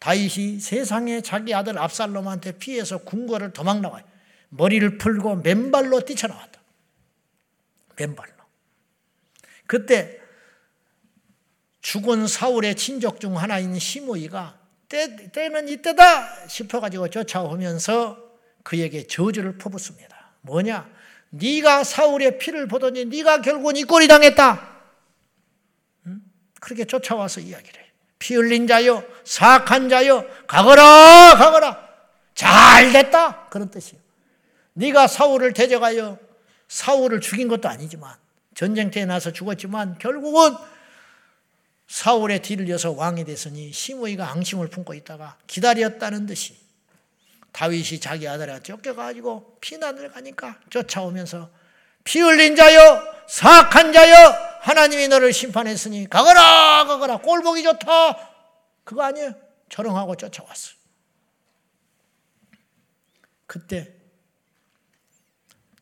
다윗이 세상에 자기 아들 압살롬한테 피해서 궁궐을 도망 나와요. 머리를 풀고 맨발로 뛰쳐나왔다. 맨발로. 그때 죽은 사울의 친족 중 하나인 시므이가 때, 때는 이때다 싶어가지고 쫓아오면서 그에게 저주를 퍼붓습니다. 뭐냐? 네가 사울의 피를 보더니 네가 결국은 이 꼴이 당했다. 그렇게 쫓아와서 이야기를 해요. 피 흘린 자여, 사악한 자여, 가거라, 가거라. 잘 됐다. 그런 뜻이에요. 네가 사울을 대적하여 사울을 죽인 것도 아니지만 전쟁터에 나서 죽었지만 결국은 사울의 뒤를 이어서 왕이 됐으니 시므이가 앙심을 품고 있다가 기다렸다는 듯이 다윗이 자기 아들에 쫓겨가지고 피난을 가니까 쫓아오면서 피 흘린 자여 사악한 자여 하나님이 너를 심판했으니 가거라 가거라 꼴보기 좋다 그거 아니에요 조롱하고 쫓아왔어 그때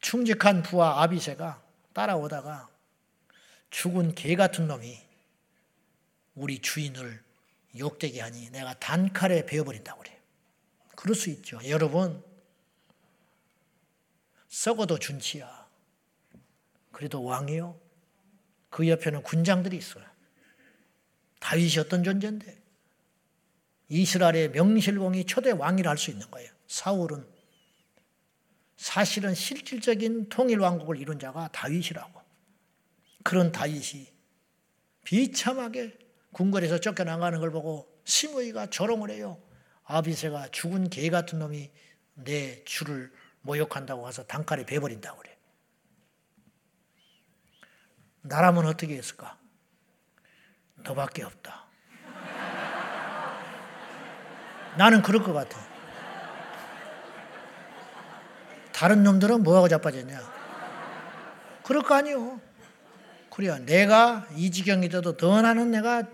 충직한 부하 아비세가 따라오다가 죽은 개 같은 놈이 우리 주인을 욕되게 하니 내가 단칼에 베어버린다고 그래요. 그럴 수 있죠. 여러분, 썩어도 준치야. 그래도 왕이요. 그 옆에는 군장들이 있어요. 다윗이 어떤 존재인데 이스라엘의 명실공히 초대 왕이라 할 수 있는 거예요. 사울은 사실은 실질적인 통일 왕국을 이룬 자가 다윗이라고. 그런 다윗이 비참하게 궁궐에서 쫓겨나가는 걸 보고 시므이가 조롱을 해요. 아비세가 죽은 개 같은 놈이 내 주를 모욕한다고 해서 단칼에 베버린다고 그래. 나라면 어떻게 했을까? 너밖에 없다. 나는 그럴 것 같아. 다른 놈들은 뭐하고 자빠졌냐? 그럴 거 아니요. 그래야 내가 이 지경이 돼도 더 나는 내가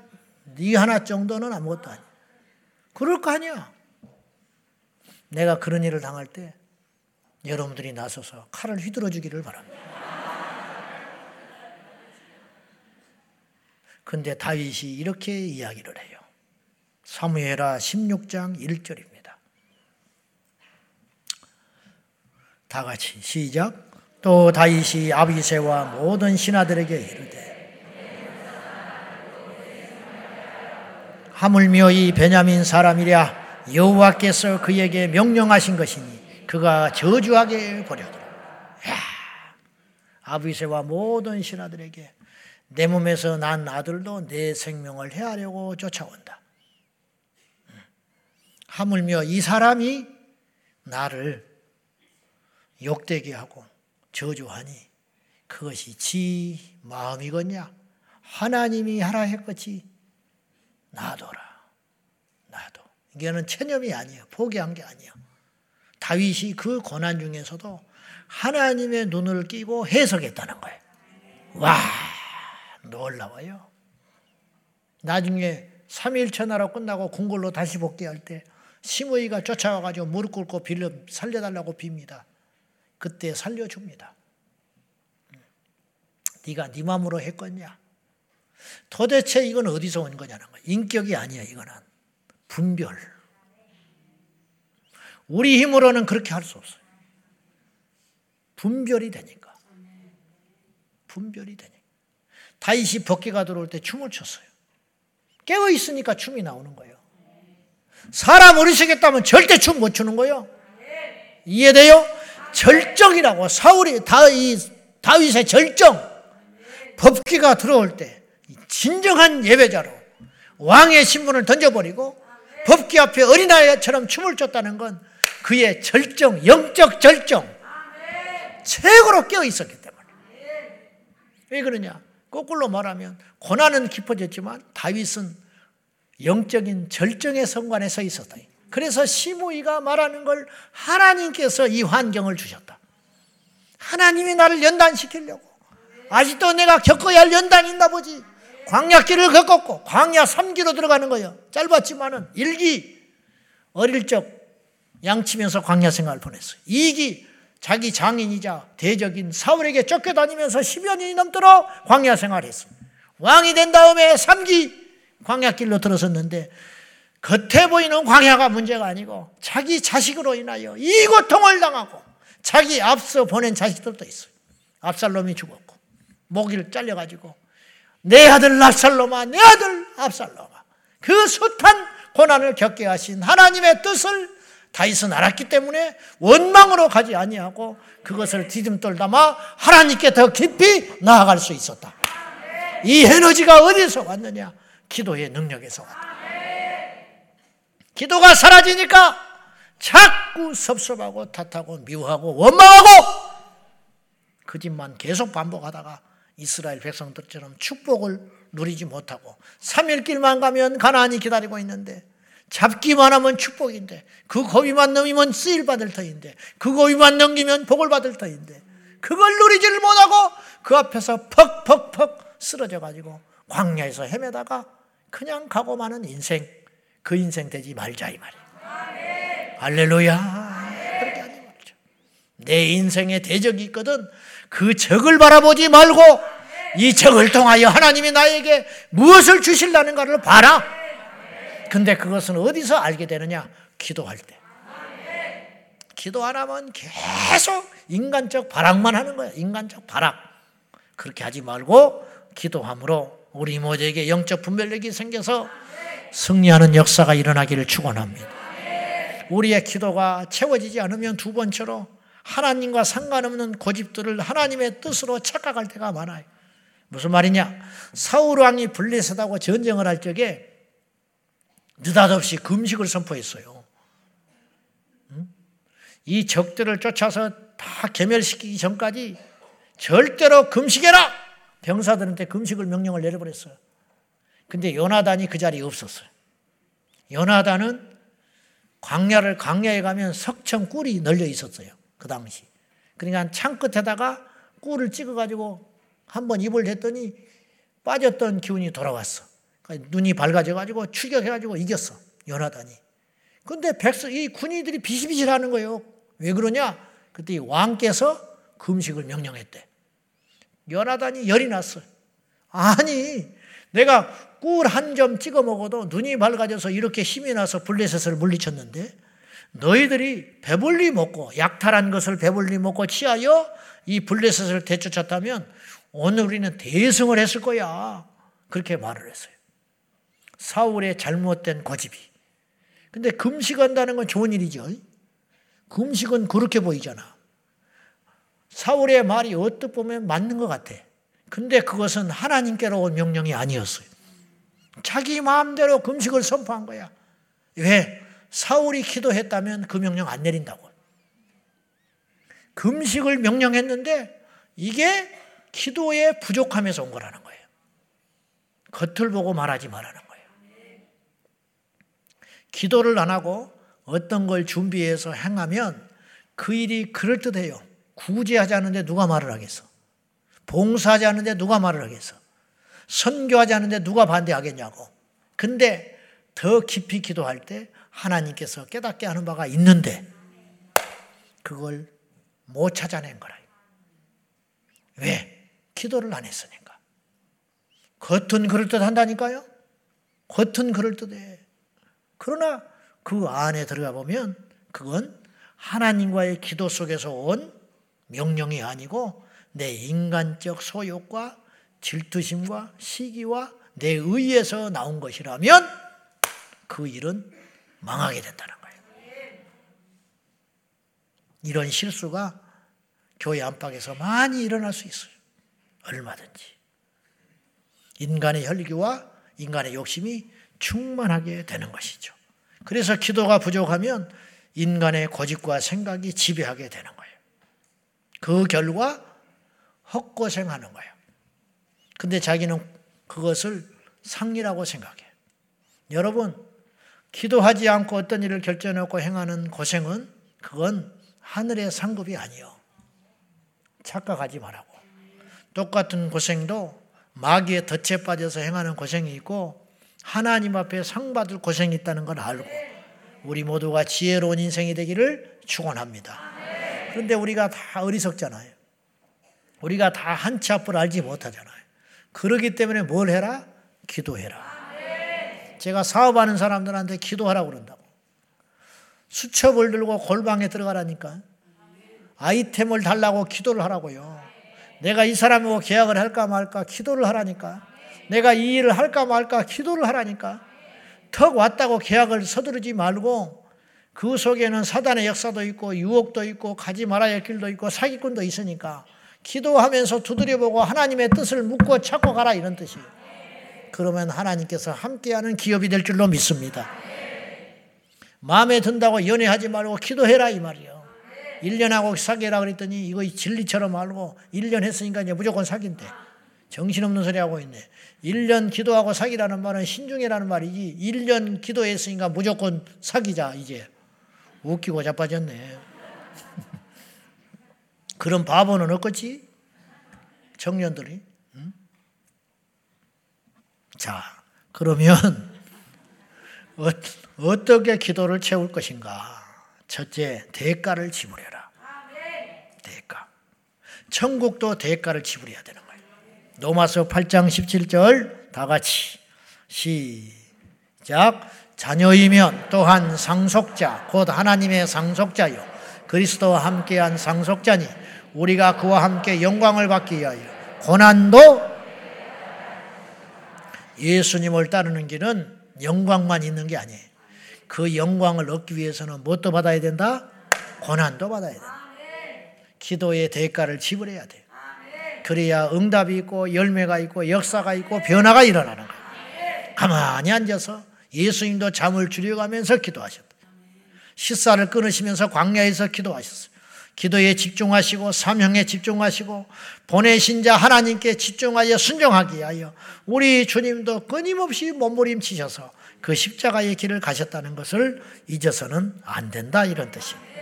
네 하나 정도는 아무것도 아니야. 그럴 거 아니야. 내가 그런 일을 당할 때 여러분들이 나서서 칼을 휘둘러 주기를 바랍니다. 근데 다윗이 이렇게 이야기를 해요. 사무엘하 16장 1절입니다. 다 같이 시작. 또 다윗이 아비세와 모든 신하들에게 이르되 하물며 이 베냐민 사람이랴 여호와께서 그에게 명령하신 것이니 그가 저주하게 버려두라. 아비세와 모든 신하들에게 내 몸에서 난 아들도 내 생명을 해하려고 쫓아온다. 하물며 이 사람이 나를 욕되게 하고 저주하니 그것이 지 마음이겠냐? 하나님이 하라 했겠지. 놔둬라. 놔둬. 이게는 체념이 아니에요. 포기한 게 아니에요. 다윗이 그 고난 중에서도 하나님의 눈을 끼고 해석했다는 거예요. 와, 놀라워요. 나중에 3일 천하로 끝나고 궁궐로 다시 복귀할 때 시므이가 쫓아와가지고 무릎 꿇고 빌려 살려달라고 빕니다. 그때 살려줍니다. 네가 네 마음으로 했겠냐? 도대체 이건 어디서 온 거냐는 거야. 인격이 아니야, 이거는. 분별. 우리 힘으로는 그렇게 할 수 없어요. 분별이 되니까. 분별이 되니까. 다윗이 벗개가 들어올 때 춤을 췄어요. 깨어 있으니까 춤이 나오는 거예요. 사람 어리시겠다면 절대 춤 못 추는 거예요. 이해돼요? 절정이라고 사울이 다윗, 다윗의 절정. 법기가 들어올 때 진정한 예배자로 왕의 신분을 던져버리고 법기 앞에 어린아이처럼 춤을 췄다는 건 그의 절정, 영적 절정, 최고로 깨어 있었기 때문에. 왜 그러냐? 거꾸로 말하면 고난은 깊어졌지만 다윗은 영적인 절정의 성관에 서 있었다. 그래서 시므이가 말하는 걸 하나님께서 이 환경을 주셨다. 하나님이 나를 연단시키려고. 아직도 내가 겪어야 할 연단이 있나 보지. 광야길을 겪었고 광야 3기로 들어가는 거예요. 짧았지만은 1기 어릴 적 양치면서 광야 생활을 보냈어요. 2기 자기 장인이자 대적인 사울에게 쫓겨다니면서 10여 년이 넘도록 광야 생활했어. 왕이 된 다음에 3기 광야길로 들어섰는데 겉에 보이는 광야가 문제가 아니고 자기 자식으로 인하여 이 고통을 당하고 자기 앞서 보낸 자식들도 있어요. 압살롬이 죽었고 목을 잘려가지고 내 아들 압살롬아 내 아들 압살롬아 그 숱한 고난을 겪게 하신 하나님의 뜻을 다윗은 알았기 때문에 원망으로 가지 아니하고 그것을 디딤돌 담아 하나님께 더 깊이 나아갈 수 있었다. 이 에너지가 어디서 왔느냐? 기도의 능력에서 왔다. 기도가 사라지니까 자꾸 섭섭하고 탓하고 미워하고 원망하고 그 집만 계속 반복하다가 이스라엘 백성들처럼 축복을 누리지 못하고 3일 길만 가면 가나안이 기다리고 있는데 잡기만 하면 축복인데 그 고비만 넘으면 쓰일 받을 터인데 그 고비만 넘기면 복을 받을 터인데 그걸 누리지를 못하고 그 앞에서 퍽퍽퍽 쓰러져 가지고 광야에서 헤매다가 그냥 가고 마는 인생 그 인생 되지 말자 이 말이에요. 할렐루야. 그렇게 하지 말자. 내 인생에 대적이 있거든 그 적을 바라보지 말고 이 적을 통하여 하나님이 나에게 무엇을 주실라는가를 봐라. 근데 그것은 어디서 알게 되느냐? 기도할 때. 기도 안 하면 계속 인간적 발악만 하는 거야. 인간적 발악. 그렇게 하지 말고 기도함으로 우리 모두에게 영적 분별력이 생겨서 승리하는 역사가 일어나기를 축원합니다. 우리의 기도가 채워지지 않으면 두 번째로 하나님과 상관없는 고집들을 하나님의 뜻으로 착각할 때가 많아요. 무슨 말이냐? 사울 왕이 블레셋하고 전쟁을 할 적에 느닷없이 금식을 선포했어요. 이 적들을 쫓아서 다 개멸시키기 전까지 절대로 금식해라! 병사들한테 금식을 명령을 내려버렸어요. 근데 요나단이 그 자리에 없었어요. 요나단은 광야를 광야에 가면 석청 꿀이 널려 있었어요. 그 당시. 그러니까 창 끝에다가 꿀을 찍어 가지고 한 번 입을 댔더니 빠졌던 기운이 돌아왔어. 그러니까 눈이 밝아져가지고 추격해가지고 이겼어. 요나단이. 근데 백성, 이 군인들이 비실비실 하는 거예요. 왜 그러냐? 그때 왕께서 금식을 명령했대. 요나단이 열이 났어. 아니, 내가 꿀 한 점 찍어 먹어도 눈이 밝아져서 이렇게 힘이 나서 블레셋을 물리쳤는데 너희들이 배불리 먹고 약탈한 것을 배불리 먹고 취하여 이 블레셋을 되쫓았다면 오늘 우리는 대승을 했을 거야. 그렇게 말을 했어요. 사울의 잘못된 고집이. 근데 금식한다는 건 좋은 일이죠. 금식은 그렇게 보이잖아. 사울의 말이 어떻게 보면 맞는 것 같아. 근데 그것은 하나님께로 온 명령이 아니었어요. 자기 마음대로 금식을 선포한 거야. 왜? 사울이 기도했다면 그 명령 안 내린다고. 금식을 명령했는데 이게 기도의 부족함에서 온 거라는 거예요. 겉을 보고 말하지 거예요. 기도를 안 하고 어떤 걸 준비해서 행하면 그 일이 그럴듯해요. 구제하지 않는데 누가 말을 하겠어? 봉사하지 않는데 누가 말을 하겠어? 선교하지 않는데 누가 반대하겠냐고. 근데 더 깊이 기도할 때 하나님께서 깨닫게 하는 바가 있는데 그걸 못 찾아낸 거라. 왜? 기도를 안 했으니까. 겉은 그럴듯 한다니까요? 겉은 그럴듯해. 그러나 그 안에 들어가 보면 그건 하나님과의 기도 속에서 온 명령이 아니고 내 인간적 소욕과 질투심과 시기와 내 의에서 나온 것이라면 그 일은 망하게 된다는 거예요. 이런 실수가 교회 안팎에서 많이 일어날 수 있어요. 얼마든지. 인간의 혈기와 인간의 욕심이 충만하게 되는 것이죠. 그래서 기도가 부족하면 인간의 고집과 생각이 지배하게 되는 거예요. 그 결과 헛고생하는 거예요. 근데 자기는 그것을 상이라고 생각해. 여러분, 기도하지 않고 어떤 일을 결정해놓고 행하는 고생은 그건 하늘의 상급이 아니요. 착각하지 말라고. 똑같은 고생도 마귀의 덫에 빠져서 행하는 고생이 있고 하나님 앞에 상 받을 고생이 있다는 걸 알고 우리 모두가 지혜로운 인생이 되기를 축원합니다. 그런데 우리가 다 어리석잖아요. 우리가 다 한 치 앞을 알지 못하잖아요. 그러기 때문에 뭘 해라? 기도해라. 제가 사업하는 사람들한테 기도하라고 그런다고. 수첩을 들고 골방에 들어가라니까. 아이템을 달라고 기도를 하라고요. 내가 이 사람하고 계약을 할까 말까 기도를 하라니까. 내가 이 일을 할까 말까 기도를 하라니까. 턱 왔다고 계약을 서두르지 말고 그 속에는 사단의 역사도 있고 유혹도 있고 가지 말아야 할 길도 있고 사기꾼도 있으니까 기도하면서 두드려보고 하나님의 뜻을 묻고 찾고 가라 이런 뜻이에요. 그러면 하나님께서 함께하는 기업이 될 줄로 믿습니다. 마음에 든다고 연애하지 말고 기도해라 이 말이요. 1년하고 사귀라 그랬더니 이거 진리처럼 알고 1년 했으니까 이제 무조건 사귄대. 정신없는 소리 하고 있네. 1년 기도하고 사귀라는 말은 신중이라는 말이지. 1년 기도했으니까 무조건 사귀자 이제. 웃기고 자빠졌네. (laughs) 그런 바보는 없겠지? 청년들이. 응? 자, 그러면 어, 어떻게 기도를 채울 것인가? 첫째, 대가를 지불해라. 대가. 천국도 대가를 지불해야 되는. 로마서 8장 17절 다 같이 시작. 자녀이면 또한 상속자, 곧 하나님의 상속자요. 그리스도와 함께한 상속자니 우리가 그와 함께 영광을 받기 위하여 고난도 예수님을 따르는 길은 영광만 있는 게 아니에요. 그 영광을 얻기 위해서는 무엇도 받아야 된다? 고난도 받아야 된다. 기도의 대가를 지불해야 돼. 그래야 응답이 있고 열매가 있고 역사가 있고 변화가 일어나는 거예요. 가만히 앉아서 예수님도 잠을 줄여가면서 기도하셨다. 식사를 끊으시면서 광야에서 기도하셨어요. 기도에 집중하시고 사명에 집중하시고 보내신 자 하나님께 집중하여 순종하기 위하여 우리 주님도 끊임없이 몸부림치셔서 그 십자가의 길을 가셨다는 것을 잊어서는 안 된다 이런 뜻입니다.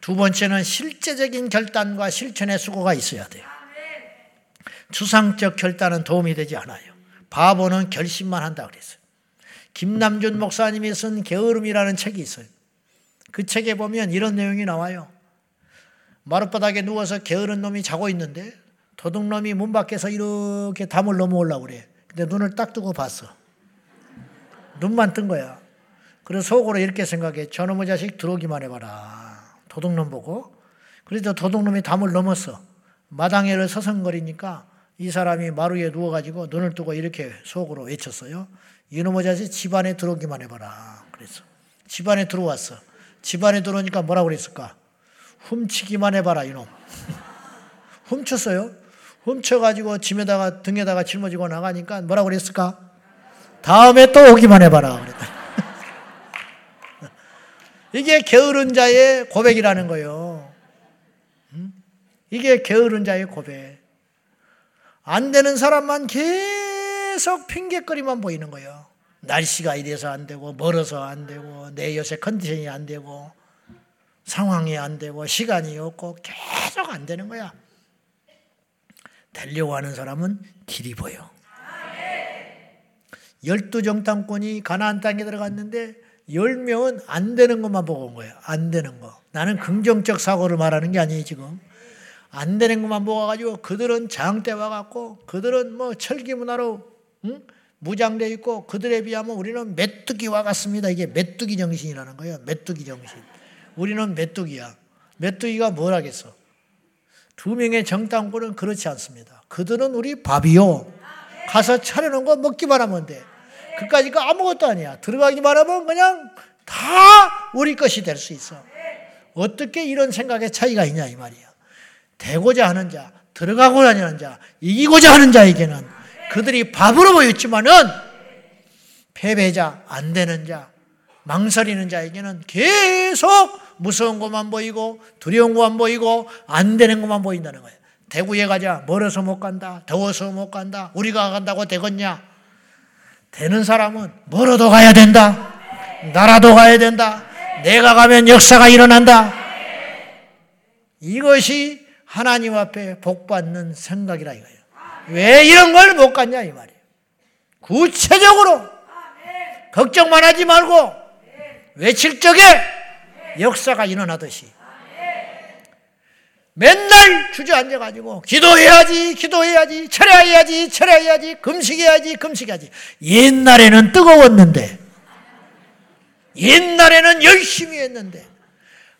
두 번째는 실제적인 결단과 실천의 수고가 있어야 돼요. 추상적 결단은 도움이 되지 않아요. 바보는 결심만 한다 그랬어요. 김남준 목사님이 쓴 게으름이라는 책이 있어요. 그 책에 보면 이런 내용이 나와요. 마룻바닥에 누워서 게으른 놈이 자고 있는데 도둑놈이 문 밖에서 이렇게 담을 넘어오려고 그래. 근데 눈을 딱 뜨고 봤어. 눈만 뜬 거야. 그래서 속으로 이렇게 생각해. 저놈의 자식 들어오기만 해봐라. 도둑놈 보고. 그래서 도둑놈이 담을 넘었어. 마당에를 서성거리니까 이 사람이 마루에 누워가지고 눈을 뜨고 이렇게 속으로 외쳤어요. 이놈의 자식 집안에 들어오기만 해봐라. 그랬어. 집안에 들어왔어. 집안에 들어오니까 뭐라고 그랬을까? 훔치기만 해봐라 이놈. (laughs) 훔쳤어요. 훔쳐가지고 짐에다가 등에다가 짊어지고 나가니까 뭐라고 그랬을까? 다음에 또 오기만 해봐라 그랬다. (laughs) 이게 게으른 자의 고백이라는 거예요. 이게 게으른 자의 고백. 안 되는 사람만 계속 핑계거리만 보이는 거예요. 날씨가 이래서 안 되고 멀어서 안 되고 내 요새 컨디션이 안 되고 상황이 안 되고 시간이 없고 계속 안 되는 거야. 되려고 하는 사람은 길이 보여. 열두 정탐꾼이 가나안 땅에 들어갔는데 열 명은 안 되는 것만 보고 온 거예요. 안 되는 거. 나는 긍정적 사고를 말하는 게 아니에요 지금. 안 되는 것만 보고 가지고 그들은 장대 와갖고 그들은 뭐 철기 문화로 응? 무장돼 있고 그들에 비하면 우리는 메뚜기와 같습니다. 이게 메뚜기 정신이라는 거예요. 메뚜기 정신. 우리는 메뚜기야. 메뚜기가 뭘 하겠어? 두 명의 정당군은 그렇지 않습니다. 그들은 우리 밥이요. 가서 차려놓은 거 먹기만 하면 돼. 그까지 그 아무것도 아니야. 들어가기만 하면 그냥 다 우리 것이 될 수 있어. 어떻게 이런 생각의 차이가 있냐 이 말이야. 되고자 하는 자, 들어가고자 하는 자, 이기고자 하는 자에게는 그들이 밥으로 보였지만은 패배자, 안 되는 자, 망설이는 자에게는 계속 무서운 것만 보이고 두려운 것만 보이고 안 되는 것만 보인다는 거예요. 대구에 가자. 멀어서 못 간다. 더워서 못 간다. 우리가 간다고 되겠냐? 되는 사람은 멀어도 가야 된다. 나라도 가야 된다. 내가 가면 역사가 일어난다. 이것이 하나님 앞에 복받는 생각이라 이거예요. 왜 이런 걸못 갔냐 이 말이에요. 구체적으로 걱정만 하지 말고 외칠 적에 역사가 일어나듯이 맨날 주저앉아 가지고 기도해야지 기도해야지 철야해야지 철야해야지 금식해야지 금식해야지 옛날에는 뜨거웠는데 옛날에는 열심히 했는데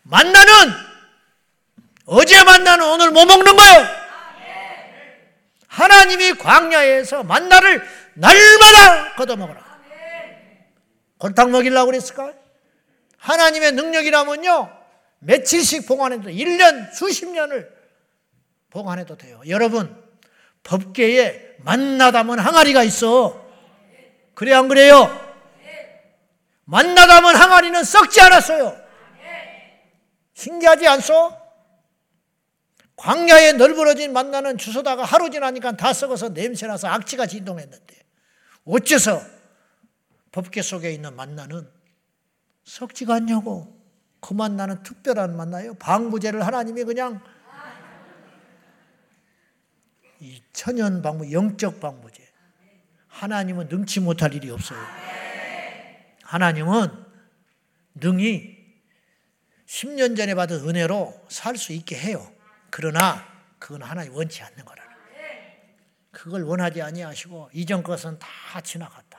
만나는 어제 만나는 오늘 못 먹는 거예요 하나님이 광야에서 만나를 날마다 걷어먹어라 골탕 먹이려고 그랬을까? 하나님의 능력이라면요. 며칠씩 보관해도 1년, 수십 년을 보관해도 돼요. 여러분, 법계에 만나다면 항아리가 있어. 그래, 안 그래요? 만나다면 항아리는 썩지 않았어요. 신기하지 않소? 광야에 널브러진 만나는 주소다가 하루 지나니까 다 썩어서 냄새나서 악취가 진동했는데 어째서 법계 속에 있는 만나는 썩지가 않냐고. 그 만나는 특별한 만나요. 방부제를 하나님이 그냥 이 천연 방부, 영적 방부제. 하나님은 능치 못할 일이 없어요. 하나님은 능히 10년 전에 받은 은혜로 살 수 있게 해요. 그러나 그건 하나님 원치 않는 거라. 그걸 원하지 아니하시고 이전 것은 다 지나갔다.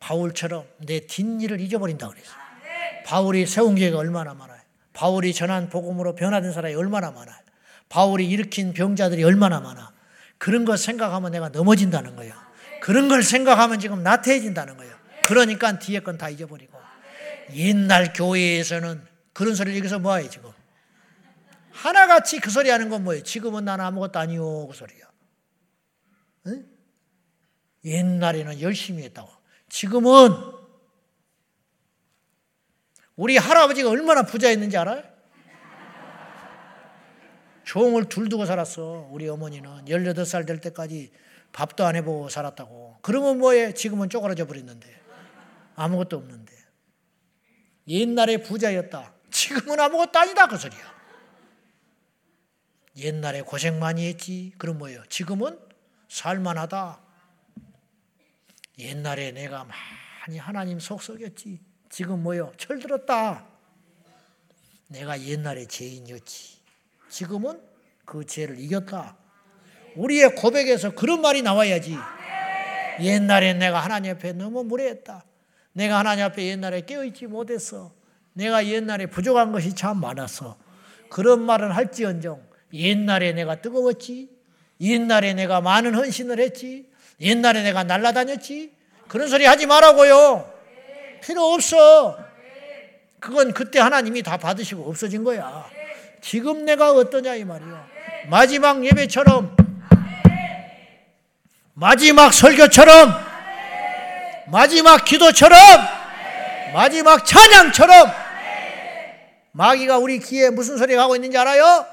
바울처럼 내 뒷일을 잊어버린다 그랬어요. 바울이 세운 계가 얼마나 많아요. 바울이 전한 복음으로 변화된 사람이 얼마나 많아요. 바울이 일으킨 병자들이 얼마나 많아. 그런 거 생각하면 내가 넘어진다는 거예요. 그런 걸 생각하면 지금 나태해진다는 거예요. 그러니까 뒤에 건 다 잊어버리고. 옛날 교회에서는 그런 소리를 여기서 뭐해 지금. 하나같이 그 소리 하는 건 뭐예요? 지금은 나는 아무것도 아니요. 그 소리야. 응? 옛날에는 열심히 했다고. 지금은 우리 할아버지가 얼마나 부자였는지 알아요? 종을 둘 두고 살았어. 우리 어머니는 18살 될 때까지 밥도 안 해보고 살았다고. 그러면 뭐해? 지금은 쪼그라져 버렸는데. 아무것도 없는데. 옛날에 부자였다. 지금은 아무것도 아니다. 그 소리야. 옛날에 고생 많이 했지. 그럼 뭐예요? 지금은 살만하다. 옛날에 내가 많이 하나님 속 썩였지. 지금 뭐요? 철들었다. 내가 옛날에 죄인이었지. 지금은 그 죄를 이겼다. 우리의 고백에서 그런 말이 나와야지. 옛날에 내가 하나님 앞에 너무 무례했다. 내가 하나님 앞에 옛날에 깨어있지 못했어. 내가 옛날에 부족한 것이 참 많았어. 그런 말은 할지언정 옛날에 내가 뜨거웠지. 옛날에 내가 많은 헌신을 했지. 옛날에 내가 날라다녔지. 그런 소리 하지 말라고요. 필요 없어. 그건 그때 하나님이 다 받으시고 없어진 거야. 지금 내가 어떠냐 이 말이요. 마지막 예배처럼 마지막 설교처럼 마지막 기도처럼 마지막 찬양처럼 마귀가 우리 귀에 무슨 소리가 하고 있는지 알아요?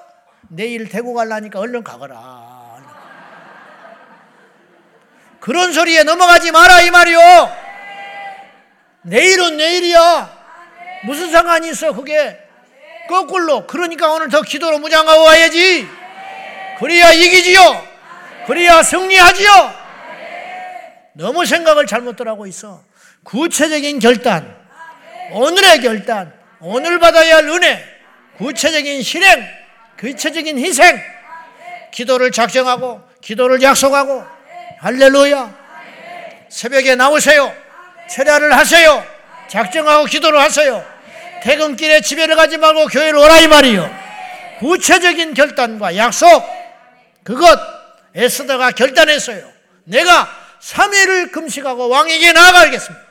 내일 대구 갈라니까 얼른 가거라. 그런 소리에 넘어가지 마라 이 말이요. 내일은 내일이야. 무슨 상관이 있어 그게. 거꾸로 그러니까 오늘 더 기도로 무장하고 와야지. 그래야 이기지요. 그래야 승리하지요. 너무 생각을 잘못들 하고 있어. 구체적인 결단, 오늘의 결단, 오늘 받아야 할 은혜, 구체적인 실행, 구체적인 희생, 기도를 작정하고, 기도를 약속하고, 할렐루야. 새벽에 나오세요. 철야를 하세요. 작정하고 기도를 하세요. 퇴근길에 집에를 가지 말고 교회를 오라 이 말이요. 구체적인 결단과 약속, 그것 에스더가 결단했어요. 내가 3일을 금식하고 왕에게 나아가겠습니다.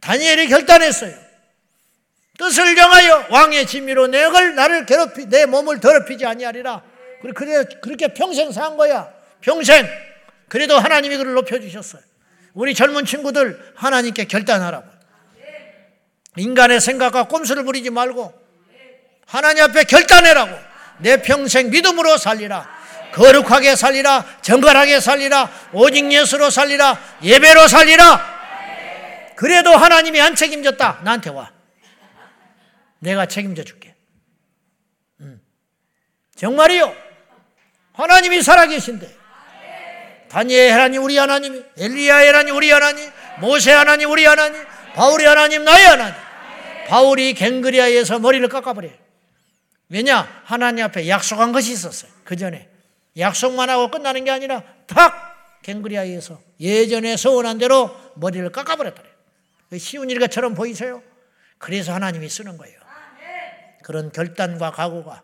다니엘이 결단했어요. 뜻을 정하여 왕의 진미로 내걸 나를 괴롭히 내 몸을 더럽히지 아니하리라. 그래 그렇게 평생 산 거야. 평생. 그래도 하나님이 그를 높여 주셨어요. 우리 젊은 친구들 하나님께 결단하라고. 인간의 생각과 꼼수를 부리지 말고 하나님 앞에 결단해라고. 내 평생 믿음으로 살리라. 거룩하게 살리라. 정갈하게 살리라. 오직 예수로 살리라. 예배로 살리라. 그래도 하나님이 안 책임졌다. 나한테 와. 내가 책임져 줄게. 음. 정말이요. 하나님이 살아계신데. 다니엘 하나님 우리 하나님, 엘리야 하나님 우리 하나님, 모세 하나님 우리 하나님, 바울이 하나님 나의 하나님. 바울이 갱그리아에서 머리를 깎아버려요. 왜냐? 하나님 앞에 약속한 것이 있었어요. 그 전에. 약속만 하고 끝나는 게 아니라 탁 갱그리아에서 예전에 서원한 대로 머리를 깎아버렸더래요. 쉬운 일처럼 보이세요? 그래서 하나님이 쓰는 거예요. 그런 결단과 각오가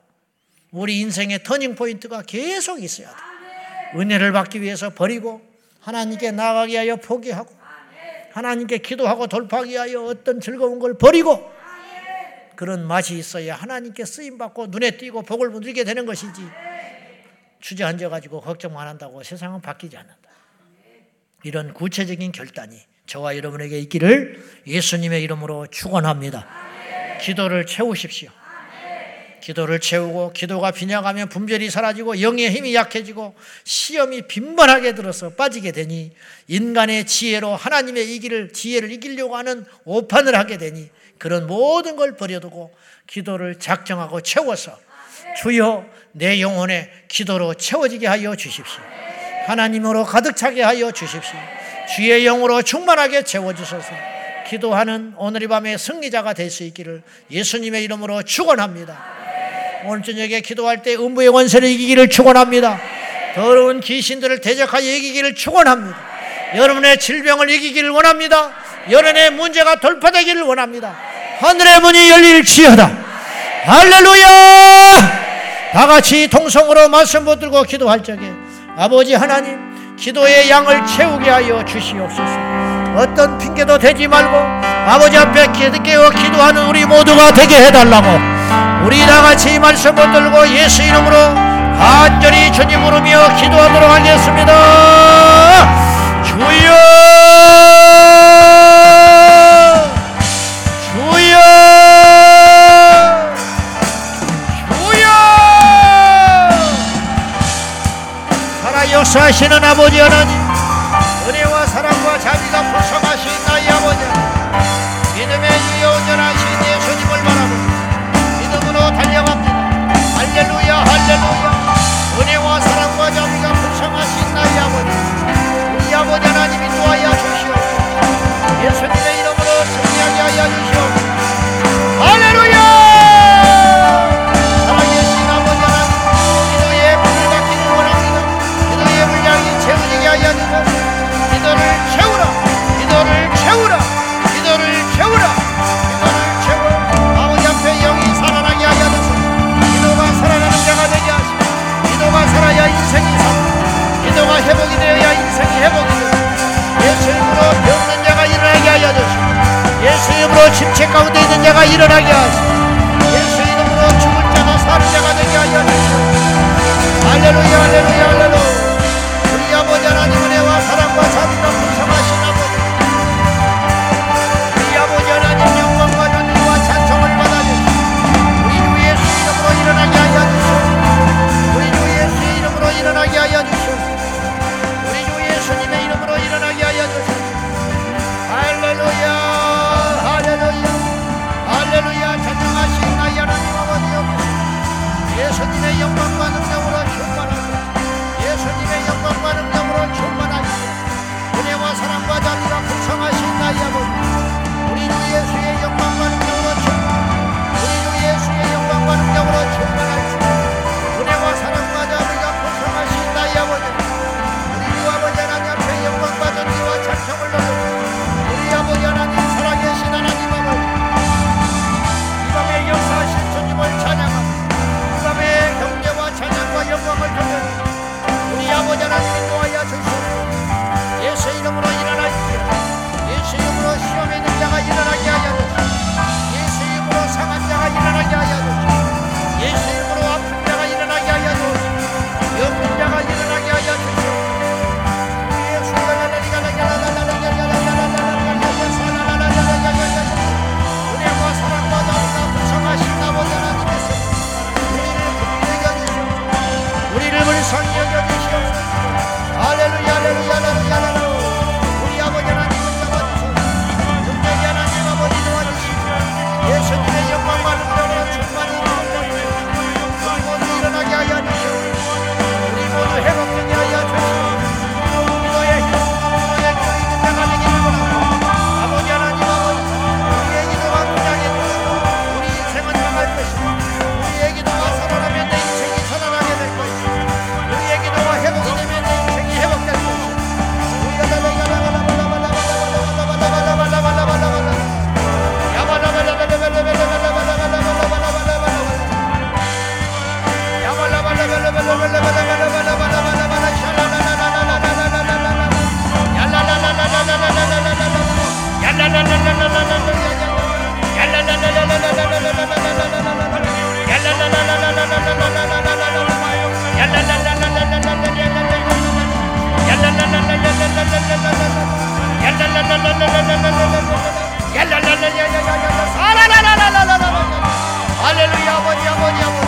우리 인생의 turning point가 계속 있어야 돼. 은혜를 받기 위해서 버리고 하나님께 나가게 하여 포기하고 하나님께 기도하고 돌파하기 위하여 어떤 즐거운 걸 버리고 그런 맛이 있어야 하나님께 쓰임 받고 눈에 띄고 복을 누리게 되는 것이지 주저앉아 가지고 걱정만 한다고 세상은 바뀌지 않는다. 이런 구체적인 결단이 저와 여러분에게 있기를 예수님의 이름으로 축원합니다. 기도를 채우십시오. 기도를 채우고 기도가 빈약하면 분별이 사라지고 영의 힘이 약해지고 시험이 빈번하게 들어서 빠지게 되니 인간의 지혜로 하나님의 이기를 지혜를 이기려고 하는 오판을 하게 되니 그런 모든 걸 버려두고 기도를 작정하고 채워서 주여 내 영혼에 기도로 채워지게 하여 주십시오. 하나님으로 가득 차게 하여 주십시오. 주의 영으로 충만하게 채워 주소서. 기도하는 오늘 이 밤의 승리자가 될 수 있기를 예수님의 이름으로 축원합니다. 오늘 저녁에 기도할 때 음부의 원세를 이기기를 축원합니다. 더러운 귀신들을 대적하여 이기기를 축원합니다. 여러분의 질병을 이기기를 원합니다. 여러분의 문제가 돌파되기를 원합니다. 하늘의 문이 열릴지어다. 할렐루야! 다 같이 통성으로 말씀 붙들고 기도할 적에 아버지 하나님 기도의 양을 채우게 하여 주시옵소서. 어떤 핑계도 대지 말고 아버지 앞에 깨어 기도하는 우리 모두가 되게 해달라고 우리 다 같이 말씀 붙들고 예수 이름으로 간절히 주님 부르며 기도하도록 하겠습니다. 주여! 역사하시는 아버지 하나님 은혜와 사랑과 자비가 풍성하 가운데 있는 자가 일어나게 하시고 예수 이름으로 죽을 자가 사는 자가 되게 하여 할렐루야 할렐루야 할렐루야 할렐루야 아버지 아버지 아버지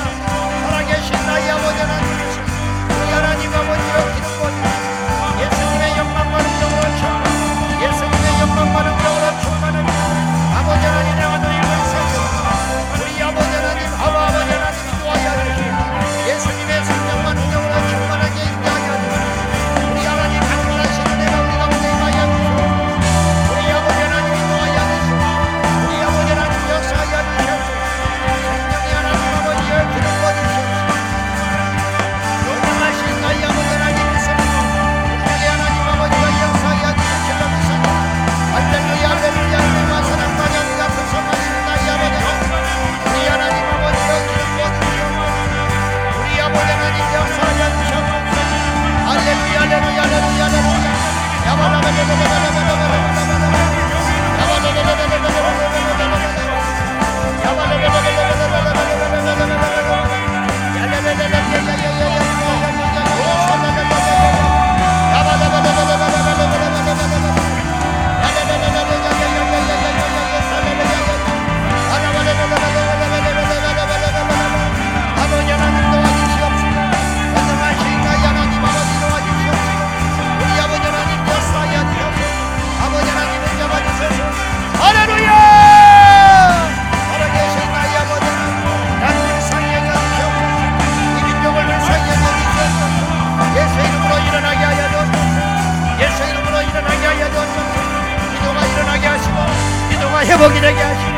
회복이 되게 하시고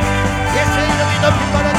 예수의 이름이 높임받아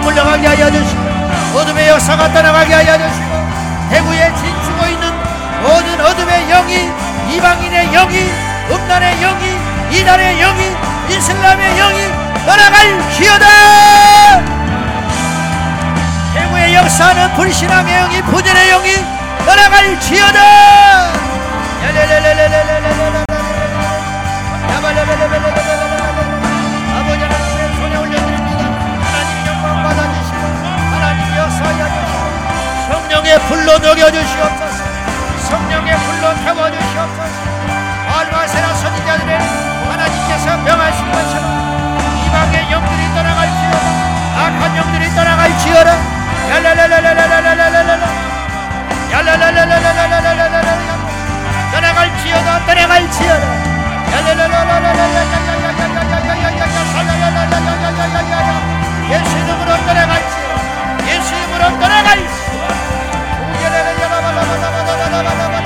물러가게 하여 주시고 어둠의 역사가 떠나가게 하여 주시고 대구에 진주고 있는 모든 어둠의 영이 이방인의 영이 음란의 영이 이단의 영이 이슬람의 영이 떠나갈 지어다! 대구의 역사는 불신앙의 영이 부전의 영이 떠나갈 지어다 성령의 불로 녹여주시옵소서. 성령의 불로 태워주시옵소서. 알바세라 선지자들의 하나님께서 명하신 것처럼 이방의 영들이 떠나갈지어다. 악한 영들이 얄랄랄랄랄랄랄랄랄라 떠나갈지어다 떠나갈지어다 예수 이름으로 떠나갈지어다 예수 이름으로 떠나갈지어다 Bye.